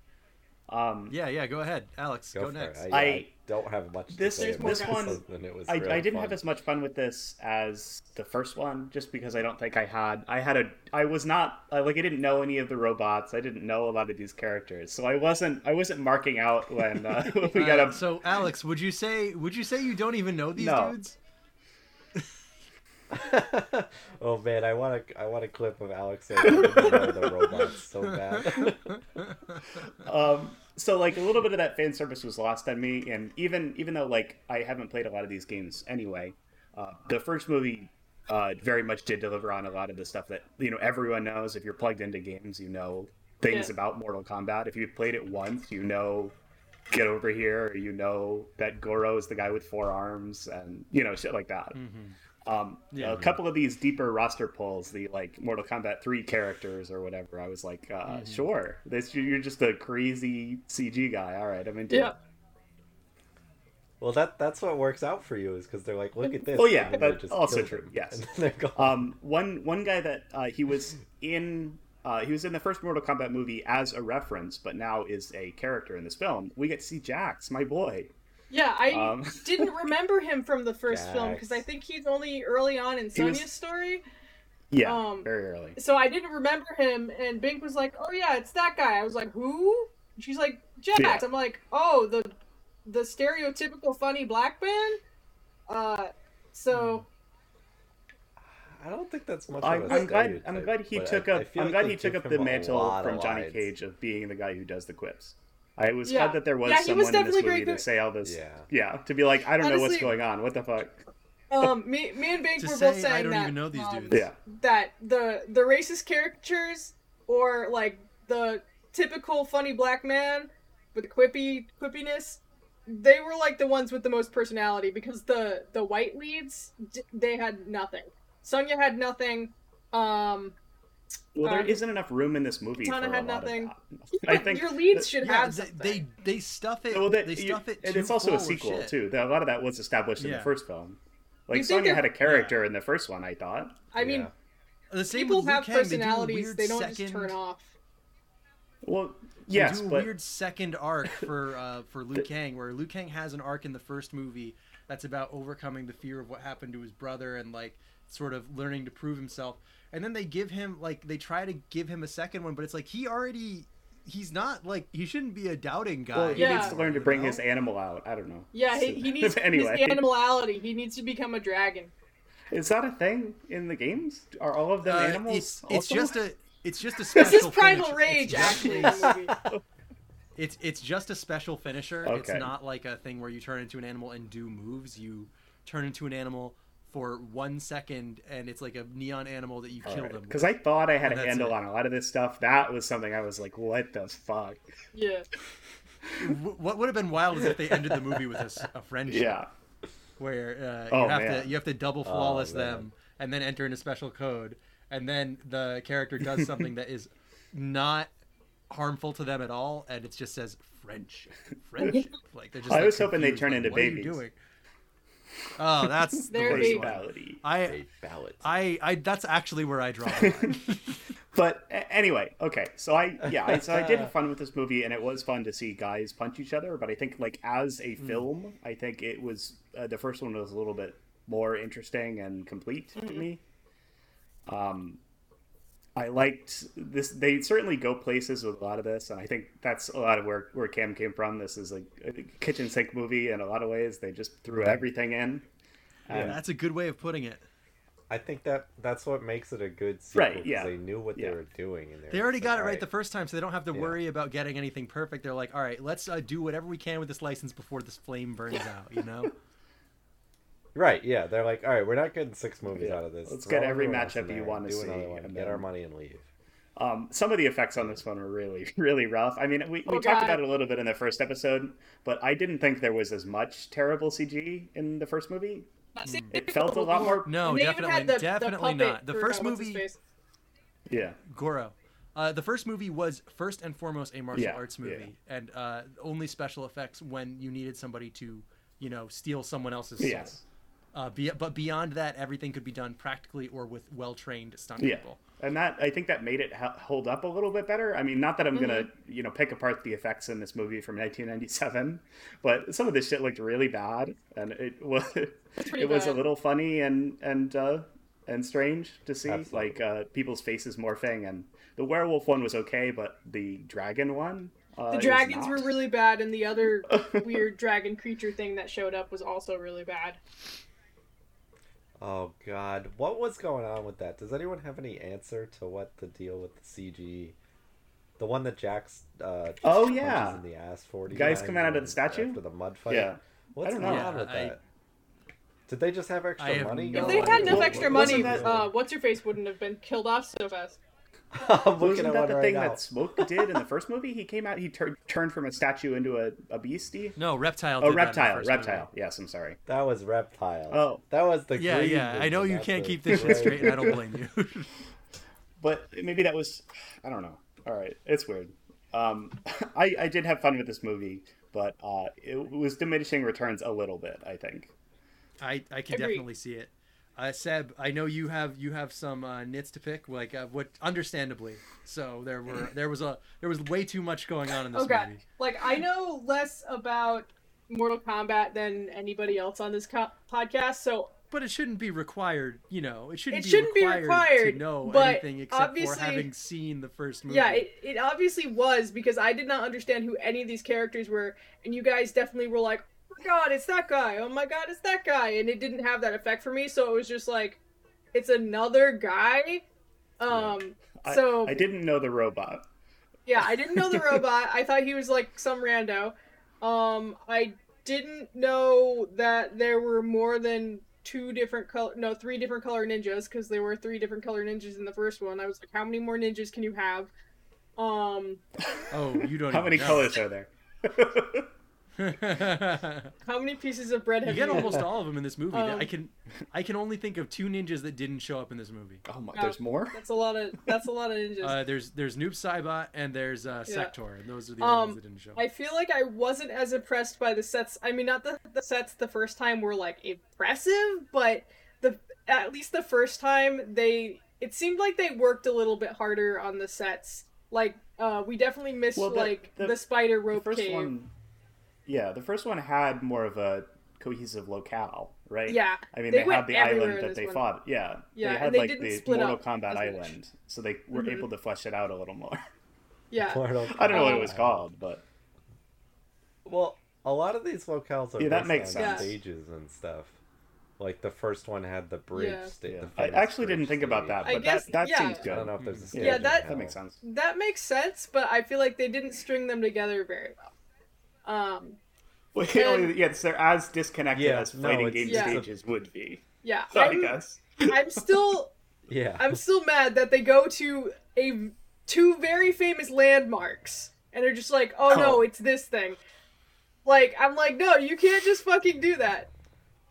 Um, Yeah, yeah. Go ahead, Alex. Go, Go, next. it. I don't have much. this- to say There's about more this this one- other than it was I, real I didn't fun. have as much fun with this as the first one, just because I don't think I had. I had a. I was not I, like I didn't know any of the robots. I didn't know a lot of these characters, so I wasn't. I wasn't marking out when uh, we got Uh, a. so Alex, would you say would you say you don't even know these No. dudes? oh man, I want a I want a clip of Alex saying I didn't the robots so bad. um, so like a little bit of that fan service was lost on me, and even even though like I haven't played a lot of these games anyway, uh, the first movie uh, very much did deliver on a lot of the stuff that you know everyone knows. If you're plugged into games, you know things Yeah. about Mortal Kombat. If you've played it once, you know get over here, you know that Goro is the guy with four arms, and you know shit like that. Um, Yeah. a couple of these deeper roster pulls, the like Mortal Kombat three characters or whatever, I was like, uh, sure, this you're just a crazy CG guy. All right, I'm into Yeah. it. well, that that's what works out for you is because they're like, look at this. Oh, yeah, and then they but just also true, them, yes. and then they're gone. Um, one one guy that uh, he was in. Uh, he was in the first Mortal Kombat movie as a reference, but now is a character in this film. We get to see Jax, my boy. Yeah, I Um, didn't remember him from the first film because I think he's only early on in He Sonya's was- story. Yeah, Um, very early. So I didn't remember him, and Bink was like, "Oh yeah, it's that guy." I was like, "Who?" And she's like, "Jax." Yeah. I'm like, "Oh, the the stereotypical funny black man." Uh, so I don't think that's much. I'm, of a I'm glad. stereotype, I'm glad he took I- up. I I'm like glad he took up the mantle from Johnny lines. Cage of being the guy who does the quips. I was Yeah. glad that there was Yeah, he was someone in this movie great. to say all this. Yeah. Yeah, to be like, I don't know what's going on. What the fuck? um, me me and Bink To were say, both saying I don't that even know these um, dudes. Yeah. that the the racist caricatures or like the typical funny black man with the quippy quippiness they were like the ones with the most personality because the the white leads they had nothing sonya had nothing um Well, there Um, not enough room in this movie. Katana for a had lot of nothing. that. I think your leads should Yeah, have they, something. they they stuff it. Well, that, they you- stuff it. and too it's also a sequel shit. too. A lot of that was established in Yeah. the first film. Like You Sonya had a character in the first one. I thought. i mean Yeah. The same people with Liu have Kang, they do personalities they don't second, just turn off Well, They do a but weird second arc for uh, for Liu Kang, where Liu Kang has an arc in the first movie that's about overcoming the fear of what happened to his brother and like sort of learning to prove himself. And then they give him like they try to give him a second one, but it's like he already he's not like he shouldn't be a doubting guy. well, he Yeah. needs to learn to bring his animal out. I don't know. yeah he, he needs anyway. his animality he needs to become a dragon Is that a thing in the games? Are all of them Uh, animals? it's it's just a it's just a special. this is primal finisher. rage actually in the movie It's it's just a special finisher. It's not like a thing where you turn into an animal and do moves. You turn into an animal for one second, and it's like a neon animal that you kill them. Because I thought I had And a handle it. on a lot of this stuff. That was something I was like, "What the fuck?" yeah What would have been wild is if they ended the movie with a friendship Yeah. where uh, Oh, you have man. to you have to double flawless man. them and then enter in a special code, and then the character does something that is not harmful to them at all, and it just says friendship, friendship. Like they're just. I like, was hoping they'd turn like, into what are you babies. Doing? Oh, that's the They're worst Personality. I A ballot. I I that's actually where I draw the line. But anyway, okay. So I yeah, I, so I did have fun with this movie, and it was fun to see guys punch each other. But I think like as a Hmm. film, I think it was uh, the first one was a little bit more interesting and complete to me. Um, I liked this. They certainly go places with a lot of this, and I think that's a lot of where where Cam came from. This is like a kitchen sink movie in a lot of ways. They just threw everything in. And That's a good way of putting it. I think that that's what makes it a good sequel. Right, 'cause yeah. They knew what Yeah. they were doing, and They already just got like, it right "Alright." the first time, so they don't have to Yeah. worry about getting anything perfect. They're like, all right, let's uh, do whatever we can with this license before this flame burns out. You know? Right, yeah. They're like, all right, we're not getting six movies Yeah. out of this. Let's Throw get every everyone else in matchup you wanna do another see, one, and get our money and leave. Um, some of the effects on this one were really, really rough. I mean, we, we Oh, talked God. about it a little bit in the first episode, but I didn't think there was as much terrible CG in the first movie. It felt a lot more. No, And they even definitely, the- the definitely puppet not. The first uh, what's his movie, face. Yeah, Goro. Uh, the first movie was first and foremost a martial Yeah, arts yeah. movie, and uh, only special effects when you needed somebody to, you know, steal someone else's soul. Yes, Uh, be, but beyond that, everything could be done practically or with well-trained stunt yeah, people. and that I think that made it hold up a little bit better. I mean, not that I'm gonna you know pick apart the effects in this movie from 1997, but some of this shit looked really bad, and it was pretty it was a little funny and and uh, and strange to see, Absolutely. like uh, people's faces morphing, and the werewolf one was okay, but the dragon one. Uh, The dragons were really bad, and the other weird dragon creature thing that showed up was also really bad. Oh God, what was going on with that? Does anyone have any answer to what the deal with the CG? The one that Jack's? uh, just Oh, yeah. in the ass forty. Guys coming out of the statue? after the mud fight. Yeah. what's don't going know. on with I- that? Did they just have extra I have money? no If they had enough extra money, that- uh, what's your face wouldn't have been killed off so fast. I'm looking Wasn't at that one the right thing now. that Smoke did in the first movie? He came out, he tur- turned from a statue into a, a beastie. No, reptile. Oh, did that in the reptile, first reptile. movie. Yes, I'm sorry. That was reptile. Oh. that was the Yeah, yeah. I know you can't keep this shit straight, and I don't blame you. But maybe that was, I don't know. All right, it's weird. Um, I I did have fun with this movie, but uh, it was diminishing returns a little bit. I think. I, I can Agreed. definitely see it. Uh, Seb, I know you have you have some uh, nits to pick, like uh, what, understandably. So there were there was a there was way too much going on in this Oh god, movie. like I know less about Mortal Kombat than anybody else on this co- podcast, so But it shouldn't be required, you know. It shouldn't, It shouldn't be be, required required, to know but anything except for having seen the first movie. yeah, it, it obviously was because I did not understand who any of these characters were, and you guys definitely were like, "Oh my god, it's that guy! Oh my god, it's that guy!" And it didn't have that effect for me, so it was just like, it's another guy. Um, I, so I didn't know the robot. Yeah, I didn't know the robot. I thought he was like some rando. Um, I didn't know that there were more than two different color, no, three different color ninjas because there were three different color ninjas in the first one. I was like, how many more ninjas can you have? Um, Oh, you don't. How even many know. colors are there? you how many pieces of bread have you? get almost all of them in this movie. Um, I can, I can only think of two ninjas that didn't show up in this movie. oh my, No. there's more. That's a lot of. That's a lot of ninjas. Uh, there's there's Noob Saibot and there's uh, Yeah. Sector, and those are the other Um, ones that didn't show. Up. I feel like I wasn't as impressed by the sets. I mean, not the, the sets the first time were like impressive, but the at least the first time they it seemed like they worked a little bit harder on the sets. Like uh, we definitely missed Well, the- like the- the, spider The rope first cave. one, yeah, the first one had more of a cohesive locale, right? Yeah, I mean, they they, had the island that they one. fought. Yeah, Yeah, they had they like the Mortal up Kombat. Island, so they were Mhm. able to flesh it out a little more. Yeah, I don't know what it was called, but Well, a lot of these locales are Yeah, that based makes on sense. stages and stuff. Like the first one had the bridge Yeah. state. yeah. the I actually didn't bridge think about that, but guess- that that yeah. seems I good. don't know if there's a stage. Yeah, that- That makes sense. that makes sense, but I feel like they didn't string them together very well. Um, Well, And- yes, they're as disconnected Yeah, as fighting it's- game Yeah. stages would be. yeah, I I'm, guess. I'm still Yeah. I'm still mad that they go to a two very famous landmarks and they're just like, oh no, Oh. it's this thing. Like I'm like, no, you can't just fucking do that.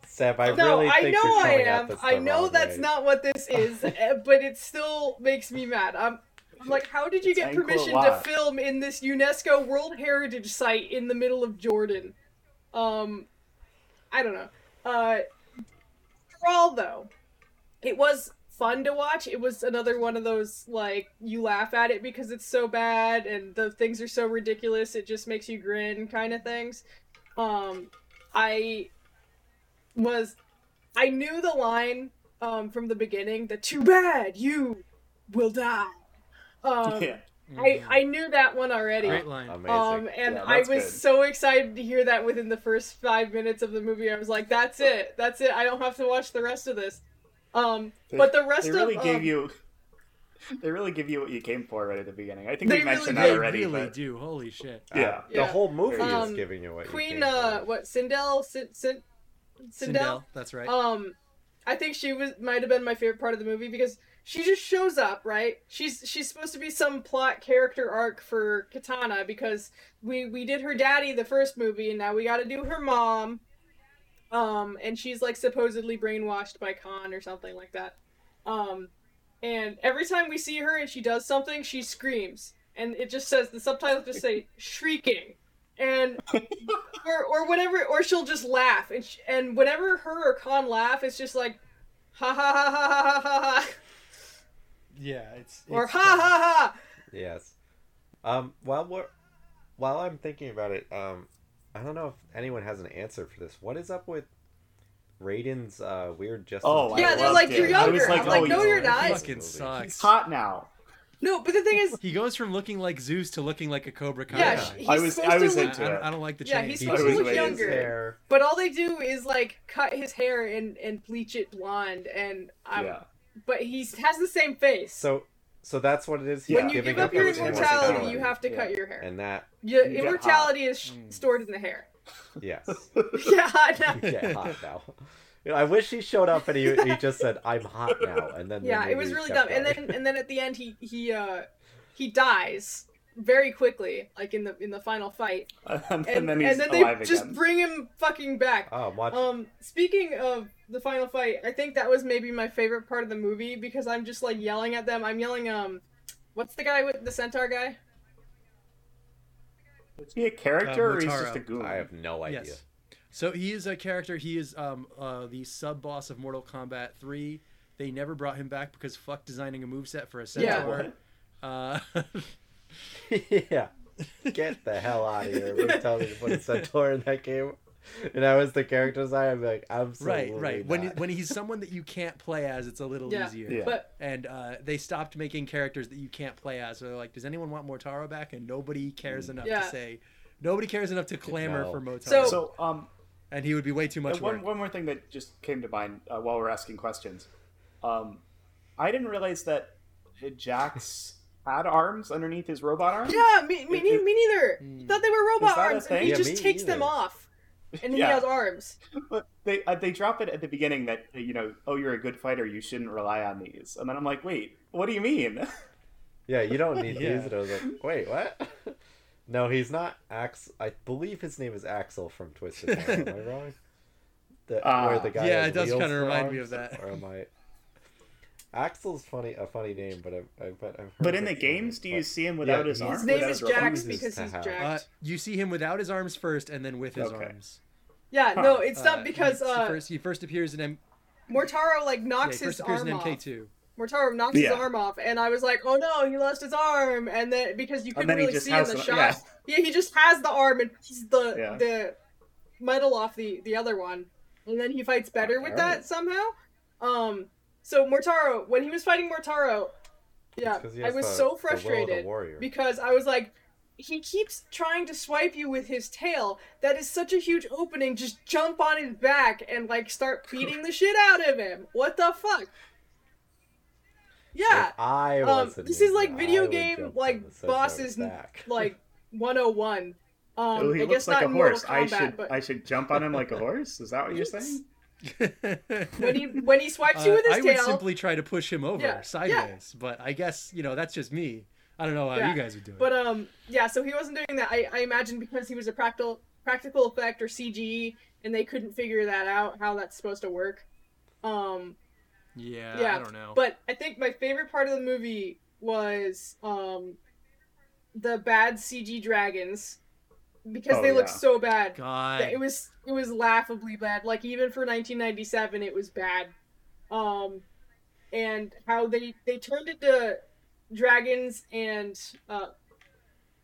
Seb, I no, really I think know you're I coming at am. this I the know that's way. not what this is, eh, but it still makes me mad. I'm, I'm like, how did you It's get permission to film in this UNESCO World Heritage Site in the middle of Jordan? Um, I don't know. Uh, overall though, it was fun to watch. It was another one of those like you laugh at it because it's so bad and the things are so ridiculous it just makes you grin kind of things. Um, I was I knew the line um from the beginning, the too bad you will die. Um, yeah. I I knew that one already. Great line. Amazing. Um, and Yeah, I was good. so excited to hear that within the first five minutes of the movie. I was like, "That's it, that's it. I don't have to watch the rest of this." Um, They- but the rest They really of gave um, you. They really give you what you came for right at the beginning. I think They we mentioned really that They already. really but, do. Holy shit. Uh, Yeah. the whole movie Um, is giving you what you Queen, came uh, for. what Sindel, Sin, Sin, Sindel, Sindel, that's right. Um, I think she was might have been my favorite part of the movie because she just shows up, right? She's she's supposed to be some plot character arc for Katana because we we did her daddy the first movie and now we got to do her mom. Um, and she's like supposedly brainwashed by Kahn or something like that. Um, and every time we see her and she does something, she screams, and it just says the subtitles just say shrieking, and or or whatever, or she'll just laugh, and sh- and whenever her or Kahn laugh, it's just like ha ha ha ha ha ha ha, ha yeah, it's, or it's ha fun. ha ha. Yes. Um. While we're while I'm thinking about it, um, I don't know if anyone has an answer for this. What is up with Raiden's uh weird just? Oh, I Yeah, they're like, it. "You're I was younger." like, I'm like, oh, "No, he's- you're not." It fucking sucks. He's hot now. No, but the thing is, He goes from looking like Zeus to looking like a Cobra Kai yeah, guy. he's I was- supposed I to was look, I, into I it. don't, I don't like the change. Yeah, change. he's He supposed to look younger. hair. but all they do is like cut his hair and and bleach it blonde, and I'm, yeah. But he has the same face. So, so that's what it is. He's when you giving give up your immortality, you have to Yeah. cut your hair. And that, Your You immortality is sh- Mm. stored in the hair. yes, yeah, I know. you get hot now. You know, I wish he showed up and he, he just said, "I'm hot now," and then the yeah, it was really kept dumb. And then and then at the end, he he uh he dies very quickly, like in the in the final fight, and, and, then he's and then they alive just again. bring him fucking back. oh, I'm. Um, speaking of the final fight, I think that was maybe my favorite part of the movie because I'm just like yelling at them. I'm yelling, um, what's the guy with the centaur guy? Is he a character Uh, or he's just a goon? I have no idea. Yes. So he is a character. He is um, uh, the sub boss of Mortal Kombat 3. They never brought him back because fuck designing a moveset for a Yeah. centaur. Uh, yeah. Get the hell out of here. We're telling me to put a centaur in that game. And I was the character design, I'd be like, absolutely. right, right. When not. when he's someone that you can't play as, it's a little Yeah. easier. Yeah. But And uh, they stopped making characters that you can't play as. So they're like, does anyone want Motaro back? And nobody cares enough Yeah. to say. Nobody cares enough to clamor No. for Motaro. So- So, um, and he would be way too much one, work. one more thing that just came to mind uh, while we're asking questions. Um, I didn't realize that Jax had arms underneath his robot arms. yeah, me me, It- it- me neither. Thought they were robot arms, and he? Yeah, just me takes them off, and he Yeah. has arms. But they uh, they drop it at the beginning that uh, you know, oh, you're a good fighter, you shouldn't rely on these. And then I'm like, wait, what do you mean? Yeah, you don't need Yeah. these. And I was like, wait, what? no, he's not Ax. I believe his name is Axel from Twisted Metal. Am I wrong? The, Ah. where the guy Yeah, it does kinda for remind me of that. Or am I? Axel's funny, a funny name, but I've, I've, but I've heard but in the before, games, do you but- see him without Yeah, his arms? His name is his robot Jax because he's to have. jacked. Uh, you see him without his arms first, and then with his Okay. arms. yeah, no, it's Uh, not because he, he uh, first he first appears in M. Motaro like Yeah, knocks he his first appears arm in off. MK2. Motaro knocks his arm off, and I was like, "Oh no, he lost his arm!" And then because you couldn't really see in the the- shot, yeah. yeah. he just has the arm and pulls the Yeah. the metal off the the other one, and then he fights better with that somehow. Um, so Motaro, when he was fighting Motaro, yeah, I was the- so the will of the frustrated because I was like. He keeps trying to swipe you with his tail. That is such a huge opening. Just jump on his back and like start beating the shit out of him. What the fuck? Yeah, If I um, was a this is like video I game like on the bosses back. like 101. Um, Oh, he I looks guess like not a in Mortal horse. I should but I should jump on him like a horse. Is that what you're saying? When he when he swipes you Uh, with his I would simply try to push him over Yeah, yeah. sideways, but I guess you know that's just me. I don't know how Yeah, you guys would do it. But um, yeah. So he wasn't doing that. I, I imagine because he was a practical practical effect or CGI, and they couldn't figure that out how that's supposed to work. Um, yeah, yeah, I don't know. But I think my favorite part of the movie was um, the bad CG dragons because Oh, they look yeah. so bad. God, it was it was laughably bad. Like even for 1997, it was bad. Um, and how they they turned into dragons and uh,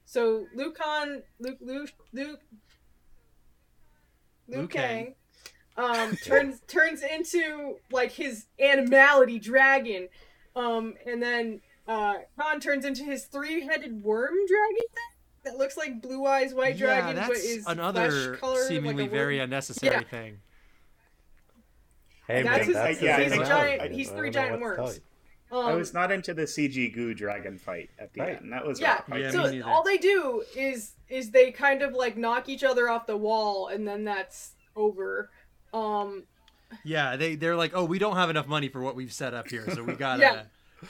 so Lucan Luke Luke Luke Liu Liu Kang. Kang um turns turns into like his animality dragon um and then uh, Kahn turns into his three-headed worm dragon thing that looks like blue eyes white yeah, dragon, that's but is another flesh color seemingly like very unnecessary Yeah. thing. Hey, That's man, his- that's yeah, he's a personality. giant- he's three giant what to tell worms. Um, I was not into the CG goo dragon fight at the Right. end. That was yeah, rough. Yeah, so neither. all they do is is they kind of like knock each other off the wall, and then that's over. Um, Yeah, they they're like, oh, we don't have enough money for what we've set up here, so we gotta Yeah.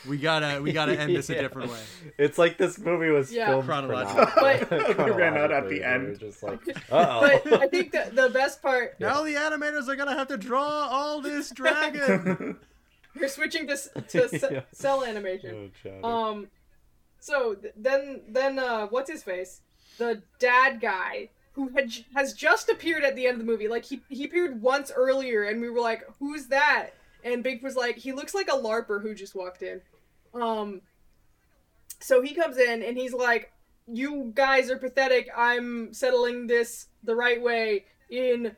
We gotta we gotta end this a different way. It's like this movie was Yeah. filmed Chronological. chrono- But- We ran out at the end. were just like, oh. but I think that the best part Now the animators are gonna have to draw all this dragon. we're switching to to Yeah. cell animation. Oh, Um, so th- then then uh, what's his face? The dad guy who had has just appeared at the end of the movie. Like he he appeared once earlier, and we were like, "Who's that?" And Big was like, "He looks like a larper who just walked in." Um, so he comes in and he's like, "You guys are pathetic. I'm settling this the right way in."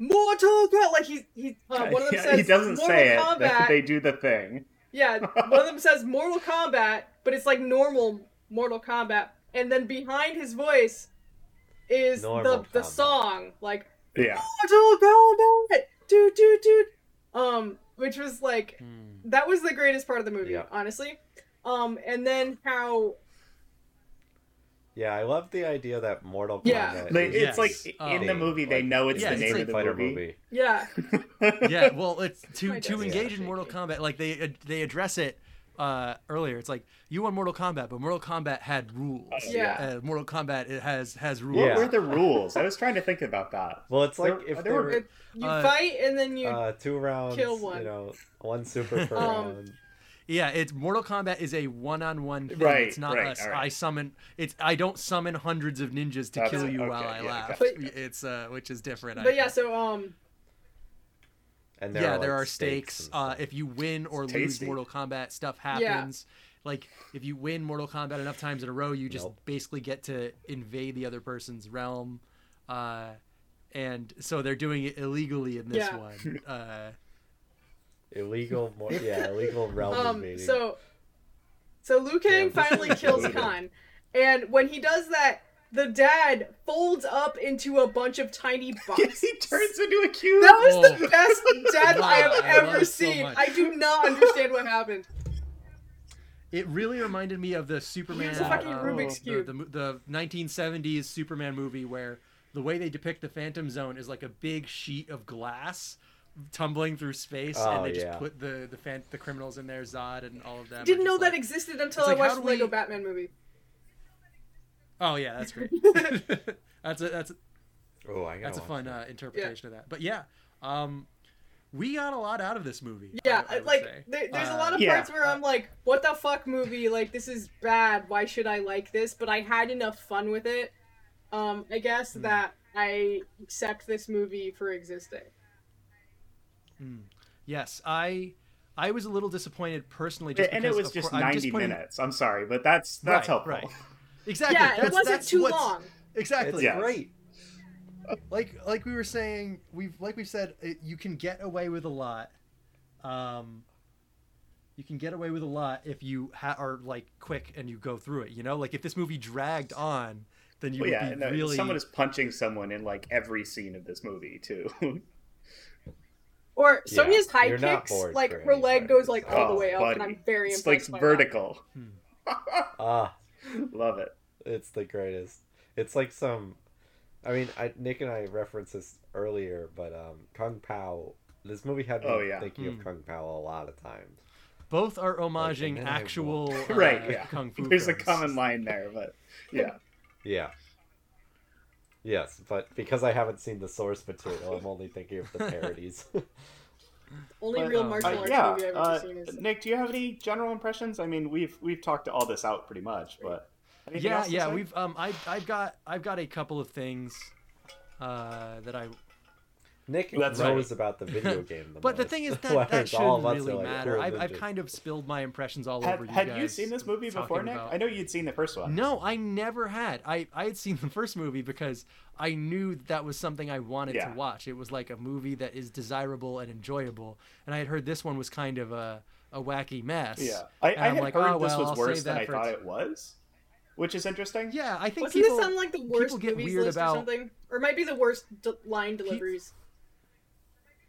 Mortal Kombat, like he's he uh, one of them Yeah, says he doesn't Mortal say it. Kombat. They do the thing. Yeah, one of them says Mortal Kombat, but it's like normal Mortal Kombat, and then behind his voice is Normal the the Kombat. song like Yeah. Mortal Kombat, do do do, um, which was like Hmm. that was the greatest part of the movie, Yeah. honestly. Um, and then how yeah, I love the idea that Mortal Yeah. Kombat. They, is Yes. It's like in the movie, they know it's Yeah, the it's name like of the fighter movie. yeah yeah, well, it's to to engage yeah. in Mortal Kombat. Like they uh, they address it uh, earlier. It's like you won Mortal Kombat, but Mortal Kombat had rules. Yeah. Uh, Mortal Kombat it has has rules. What Yeah. were the rules? I was trying to think about that. Well, it's like There- if there there were- were you Uh, fight and then you uh, two rounds, kill one. you know, one super per Um, round. Yeah, it's Mortal Kombat is a one-on-one thing. Right, it's not right, us. all right. I summon. It's I don't summon hundreds of ninjas to That's kill it, you okay, while I yeah, laugh. okay. But it's uh, which is different. I but yeah think. so um And there yeah, are, there like, are stakes. and Uh, if you win or lose tasty. Mortal Kombat, stuff happens. Like if you win Mortal Kombat enough times in a row, you just Nope. basically get to invade the other person's realm. Uh, and so they're doing it illegally in this Yeah. one. Uh, illegal, mo- yeah, illegal realm Um, invading. so, so Liu Kang Yeah. finally kills Kahn, and when he does that, the dad folds up into a bunch of tiny boxes. he turns into a cube. That was Whoa. the best dad I have I ever it so seen. I do not understand what happened. It really reminded me of the Superman, a fucking uh, Rubik's the- Cube. The, the, 1970s Superman movie where the way they depict the Phantom Zone is like a big sheet of glass tumbling through space, Oh, and they yeah. just put the the, fan, the criminals in there, Zod and all of them. are Didn't know just that existed until I like, watched the Lego we- Batman movie. Oh yeah, that's great. that's a that's a, oh, I gotta that's a fun that. uh, interpretation of that. But yeah, um, we got a lot out of this movie. Yeah, I, I like there, there's a Uh, lot of Yeah. parts where I'm like, "What the fuck, movie? Like this is bad. Why should I like this?" But I had enough fun with it. Um, I guess Hmm. that I accept this movie for existing. Yes, I I was a little disappointed personally, just and it was of just cour- I'm 90 minutes. I'm sorry, but that's that's Right, helpful. right. Exactly. yeah, that's, it wasn't that's too what's- long. Exactly. It's Yes. great. like like we were saying we've like we've said it, you can get away with a lot um you can get away with a lot if you ha- are like quick and you go through it you know like if this movie dragged on then you Well, would yeah, be no, really someone is punching someone in like every scene of this movie too. Or Yeah, Sonya's high you're not kicks, bored like her any leg goes like this. all the Oh, way up, and. I'm very it's like impressed by vertical. Ah, Love it. It's the greatest. It's like some. I mean, I, Nick and I referenced this earlier, but um, Kung Pow. This movie had me Oh, yeah. thinking Hmm. of Kung Pow a lot of times. both are homaging then I actual uh, right, yeah. kung fu There's a common line there, but yeah. Yeah. Yes, but because I haven't seen the source material, I'm only thinking of the parodies. Only But, real um, martial Uh, arts yeah, movie I've ever uh, seen is. Nick, do you have any general impressions? I mean, we've we've talked all this out pretty much, but anything yeah yeah say? we've um I I've got I've got a couple of things uh that I Nick That's knows right. about the video game. The But the thing is that that shouldn't us are really like, matter. "Oh, I've, I've kind of spilled my impressions all Had, over you had guys. you seen this movie before, Nick? about- I know you'd seen the first one. No, I never had. I, I had seen the first movie because I knew that was something I wanted Yeah. to watch. It was like a movie that is desirable and enjoyable. And I had heard this one was kind of a, a wacky mess. Yeah, I, And I I'm had like, heard oh, this well, was I'll worse than I thought t- it was, which is interesting. Yeah, I think Wasn't people, this on like the worst get movies weird list about or something? Or it might be the worst d- line deliveries.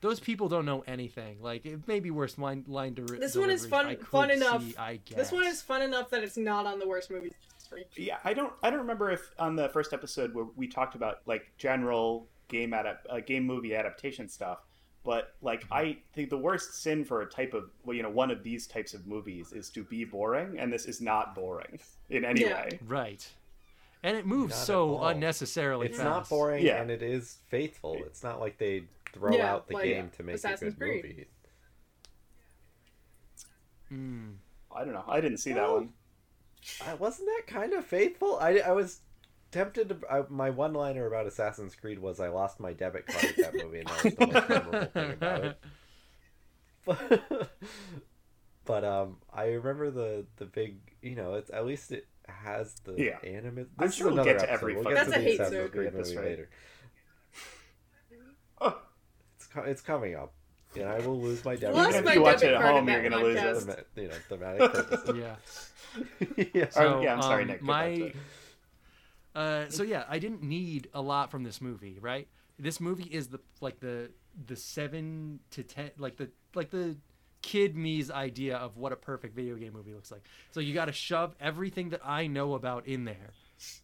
those people don't know anything. Like it may be worse line line de- This one is deliveries. fun- fun enough. see, I guess. This one is fun enough that it's not on the worst movies. list. Yeah, I don't. I don't remember if on the first episode where we talked about like general game adap- uh, game movie adaptation stuff, but like I think the worst sin for a type of well, you know, one of these types of movies is to be boring, and this is not boring in any Yeah. way. right. And it moves Not so unnecessarily It's fast. not boring, Yeah. and it is faithful. It's not like they throw Yeah, out the like game to make Assassin's a good Creed. movie. Mm. I don't know. I didn't see that one. I, wasn't that kind of faithful? I, I was tempted to. I, my one liner about Assassin's Creed was I lost my debit card at that movie, and that was the most memorable thing about it. But, but um, I remember the the big. You know, it's at least it has the Yeah. anime. I'm This sure is we'll another get to episode. every We'll fucking get That's to the Assassin's. Creed movie right. later. Oh, It's co- it's coming up. Yeah, I will lose my debit card. if you watch it at home, you're gonna lose podcast. it. You know, thematic purposes. Yeah. yeah. Oh, So, yeah, I'm sorry, um, Nick. Get back to My, it. Uh, so yeah, I didn't need a lot from this movie, right? This movie is the like the the seven to ten, like the like the kid me's idea of what a perfect video game movie looks like. So you got to shove everything that I know about in there,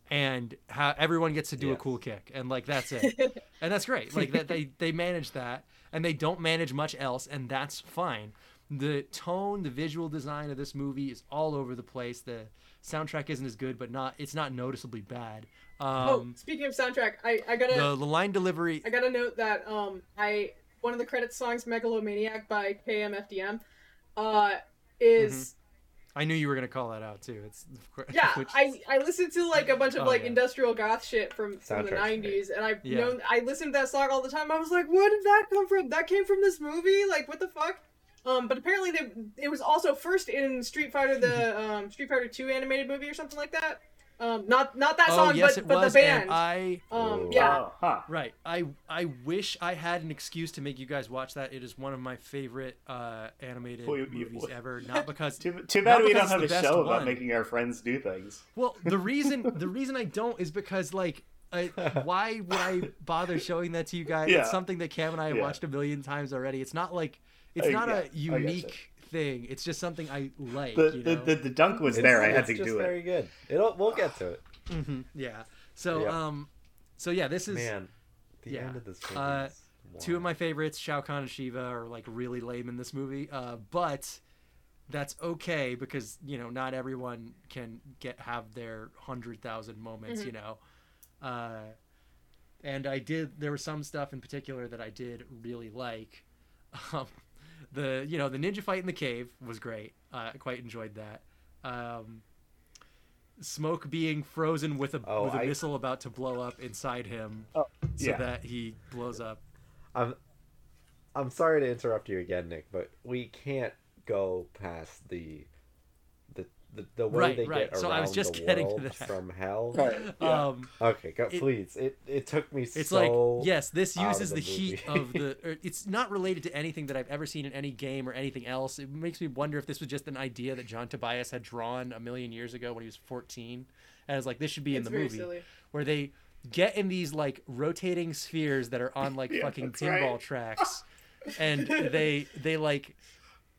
and how everyone gets to do a cool kick, and like that's it, and that's great. Like that they they manage that, and they don't manage much else, and that's fine. The tone, the visual design of this movie is all over the place. The soundtrack isn't as good, but not it's not noticeably bad. oh, Um, speaking of soundtrack, I, I gotta the, the line delivery, I gotta note that um I one of the credit songs Megalomaniac by KMFDM uh is I knew you were gonna call that out too. It's yeah which- I I listened to like a bunch of Oh, like yeah. industrial goth shit from, from the 90s and I Yeah. known I listened to that song all the time. I was like, where did that come from? That came from this movie? Like what the fuck? Um, but apparently they, it was also first in Street Fighter the um, Street Fighter 2 animated movie or something like that. Um, not not that oh song, yes, but it but was, the band. and I Um, Oh. yeah. Oh, huh. right. I I wish I had an excuse to make you guys watch that. It is one of my favorite uh, animated Well, you- you- movies ever. Not because Too, too bad we don't have a it's the show about one. making our friends do things. Well, the reason the reason I don't is because like, I, why would I bother showing that to you guys? Yeah. It's something that Cam and I have Yeah. watched a million times already. It's not like it's I- not yeah, I a gotcha. unique thing. It's just something I like. The, you the, know? the, the dunk was It's- there. I had to just do it. very good. It'll, we'll get to it. Mhm, yeah. So Yep. um, so yeah, this is Man, the yeah. end of this movie. Uh, two of my favorites. Shao Kahn and Sheeva are like really lame in this movie. Uh, but that's okay because you know not everyone can get have their hundred thousand moments. Mhm. You know. Uh, and I did. There was some stuff in particular that I did really like. Um, the you know the ninja fight in the cave was great. Uh, I quite enjoyed that. Um, Smoke being frozen with a Oh, with a I- missile about to blow up inside him, Oh, so yeah. that he blows up. I'm I'm sorry to interrupt you again, Nick, but we can't go past the the the, the way Right, they right. get So around I was just the getting to world that. from hell. Right. Yeah. Um, Okay, go, It- please. It it took me it's so like yes, this uses the the, heat of the. It's not related to anything that I've ever seen in any game or anything else. It makes me wonder if this was just an idea that John Tobias had drawn a million years ago when he was fourteen, and was like, this should be in the very movie, silly. where they get in these like rotating spheres that are on like Yeah, fucking that's right. pinball tracks, and they they like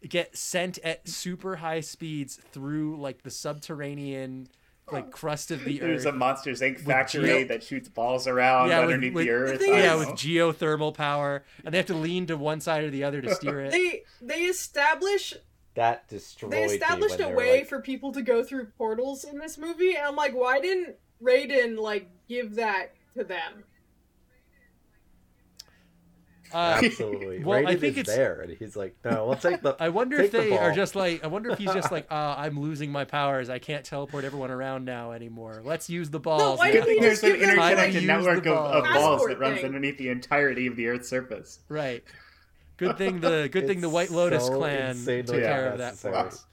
get sent at super high speeds through like the subterranean like crust of the There's earth. There's a Monsters Inc. factory geo- that shoots balls around Yeah, underneath with- the earth. thing yeah, don't with geothermal power, and they have to lean to one side or the other to steer it. They they establish that destroyed they established a way like, for people to go through portals in this movie, and I'm like, why didn't Raiden like give that to them? Uh, Absolutely. well, I think is it's- there, and he's like, "No, we'll take the." I wonder take if the they are just like. I wonder if he's just like, uh, I'm losing my powers. I can't teleport everyone around now anymore. Let's use the balls. why Good now." didn't thing there's just an give them, like, interconnected network of, of balls that runs thing. underneath the entirety of the Earth's surface. Right. Good thing the good thing the White Lotus so clan took care of that for us.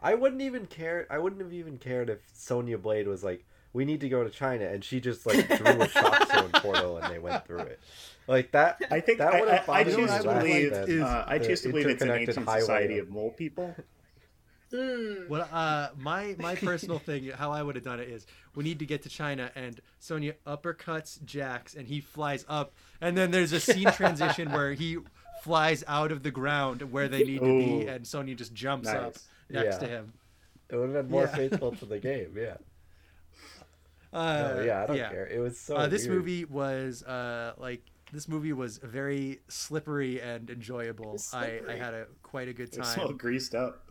I wouldn't even care. I wouldn't have even cared if Sonya Blade was like, "We need to go to China," and she just like drew a shock zone portal and they went through it. Like that. I think that I, would have I, I bothered choose to less believe than uh, I choose to believe it's an interconnected ancient highway society of- of mole people. Mm. What uh my my personal thing how I would have done it is we need to get to China and Sonya uppercuts Jax and he flies up and then there's a scene transition where he flies out of the ground where they need to be and Sonya just jumps up next Yeah. to him. It would have been more Yeah. faithful to the game. Yeah. Uh, No, yeah, I don't care. It was so. uh, this weird. movie was uh, like this movie was very slippery and enjoyable. I, I had a quite a good time. It's all greased up.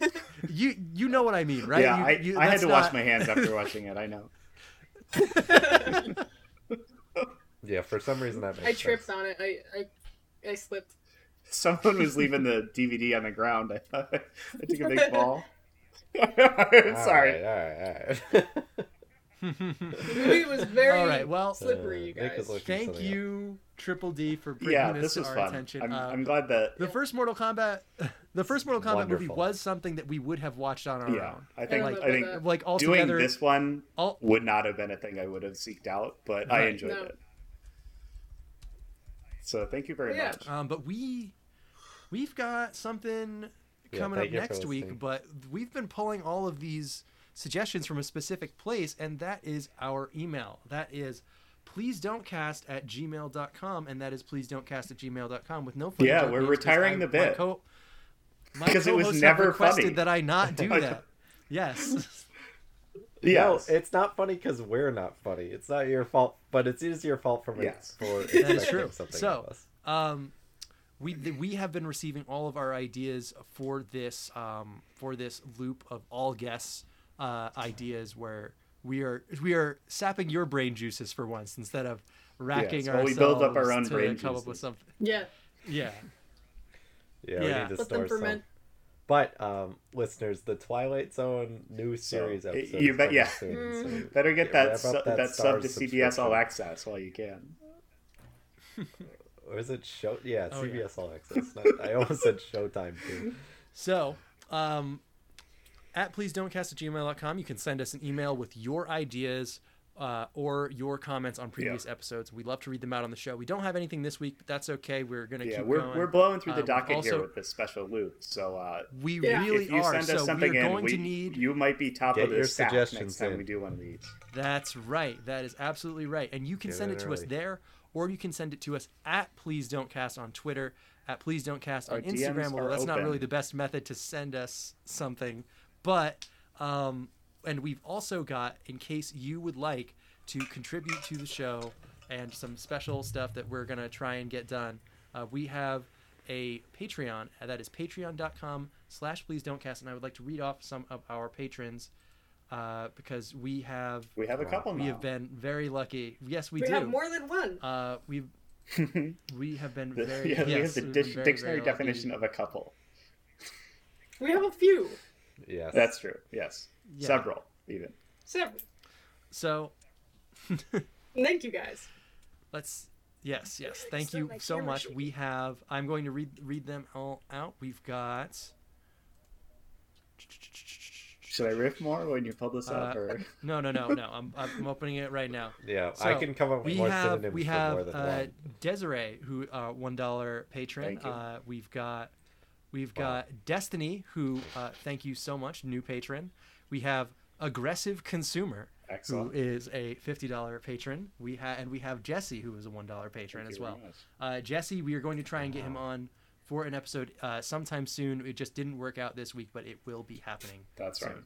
You you know what I mean, right? Yeah, You- I, you- I had that's to wash my hands after watching it. I know. Yeah, for some reason that makes I tripped sense. on it. I, I I slipped. Someone was leaving the DVD on the ground. I thought I took a big fall. Sorry. right, all right, all right. The movie was very All right, well, slippery, you Uh, Nick guys. Thank something up. you, Triple D, for bringing Yeah, this, this to our fun. attention. I'm, Uh, I'm glad that. the first Mortal Kombat, the first Mortal Kombat movie was something that we would have watched on our Yeah, own. I think. don't I, think about Like all doing together, this one all would not have been a thing I would have seeked out, but I enjoyed No. it. So thank you very Yeah. much. Um, but we we've got something Yeah, coming up thank you for next week, but we've been pulling all of these suggestions from a specific place, and that is our email. That is please don't cast at gmail.com, and that is please don't cast at gmail.com with no funny Yeah, we're names, 'cause retiring I- the my bit. co- my Because it was never requested funny. that I not do that. Yes. Yes. No, it's not funny because we're not funny. It's not your fault, but it is your fault for Yes. for That is true. something So, of us. um, we th- we have been receiving all of our ideas for this um, for this loop of all guests uh, ideas where we are we are sapping your brain juices for once instead of racking Yes, well, we ourselves build up our own to brain come up with something. Yeah, Yeah, Yeah, we need to let store them some. ferment. But um, listeners, the Twilight Zone new series y- episode. you bet- yeah. soon, so Better get yeah, that su- that, that sub to Starz CBS All. Access while you can. Or is it show? Yeah, Oh, yeah. CBS All Access. Not, I almost said Showtime too. So, um, at please don't cast at gmail.com, you can send us an email with your ideas uh, or your comments on previous episodes. We love to read them out on the show. We don't have anything this week, but that's okay. We're going to Yeah, keep we're, going. we're blowing through the we've docket also- here with this special loop. So uh, We Yeah. really if you are. send us so something we're in, going we, to need. you might be top of the your stack suggestions next time in. we do one of these. That's right. That is absolutely right. And you can Get send it it to us there, or you can send it to us at Please Don't Cast on Twitter, at Please Don't Cast on Our DMs Instagram. Although are that's not really the best method to send us something, but um, and we've also got in case you would like to contribute to the show and some special stuff that we're gonna try and get done. Uh, we have a Patreon that is patreon.com slash please don't cast and I would like to read off some of our patrons uh, because we have We have a couple we now. have been very lucky. Yes, we, do. we do. have more than one. Uh, we've we have been The- very yeah, we have yes, the we've dic- been very, dictionary very lucky. definition of a couple. We have a few. Yes. That's true. Yes, Yeah. several even. Several. So Thank you guys. let's yes yes thank Still you my so much. shaking. We have I'm going to read read them all out. We've got Should I riff more when you pull this up? Uh, Or no no no no I'm I'm opening it right now. Yeah, So, I can come up with we more have synonyms we for have more than uh, one. Desiree who uh, one dollar patron. Thank you. Uh, we've got we've Wow. got Destiny who uh, thank you so much new patron. We have aggressive consumer excellent. who is a fifty dollar patron. We have and we have Jesse who is a one dollar patron Thank as well. Uh, Jesse, we are going to try and get him on for an episode uh, sometime soon. It just didn't work out this week, but it will be happening. That's soon. right.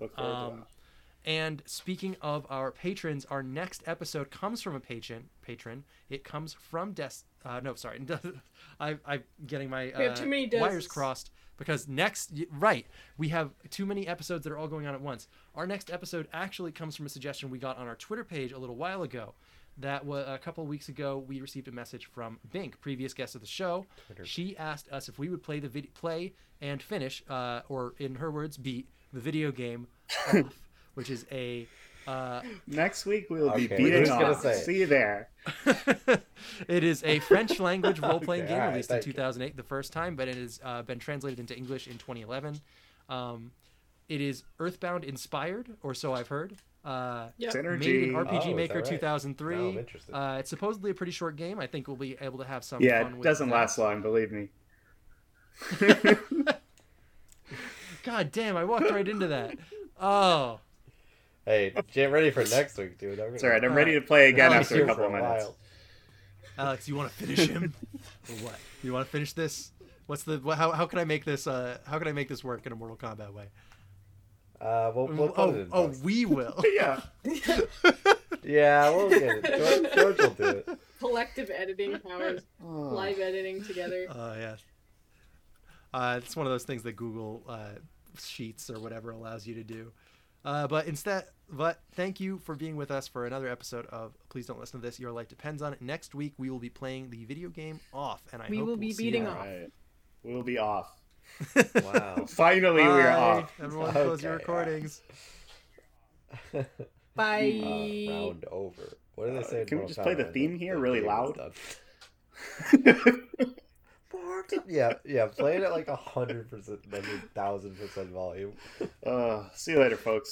Look forward to Um, that. And speaking of our patrons, our next episode comes from a patron. Patron. It comes from Des. Uh, no, sorry. I, I'm getting my We have uh, too many wires crossed because next, right, we have too many episodes that are all going on at once. Our next episode actually comes from a suggestion we got on our Twitter page a little while ago. that was a couple of weeks ago. We received a message from Bink, previous guest of the show. Twitter. She asked us if we would play the vid- play and finish, uh, or in her words, beat the video game off, which is a. Uh, Next week we will be beating who's off. See you there. it is a French language role playing Okay, game alright, released in thank you. 2008 the first time, but it has uh, been translated into English in 2011. Um, it is Earthbound inspired, or so I've heard. Uh, Yep. Made in Oh, RPG that Maker right? 2003. Now I'm interested. Uh, it's supposedly a pretty short game. I think we'll be able to have some yeah, fun it doesn't that. last long, believe me. God damn, I walked right into that. Oh, Hey, get ready for next week, dude. I'm It's alright, I'm ready to play again I'll after a couple of a minutes. while. Alex, you want to finish him? or what? You want to finish this? What's the wha- how, how can I make this uh how can I make this work in a Mortal Kombat way? Uh, we'll, we'll put it oh, oh, we will. Yeah. Yeah, we'll get it. George, George will do it. Collective editing powers, live editing together. Oh yeah. Uh, it's one of those things that Google uh, Sheets or whatever allows you to do. Uh, but instead, but thank you for being with us for another episode of Please Don't Listen to This. Your life depends on it. Next week we will be playing the video game off, and I We hope will we'll be see beating you. off. Alright. We'll be off. Wow. Finally, we're Bye. off. Everyone, close your Okay, recordings. Bye. Uh, round over. What do they Uh, say? can we just play the Kombat? theme here The really game is loud? done. yeah, yeah. Play it at like a hundred percent, maybe thousand percent volume. uh, see you later, folks.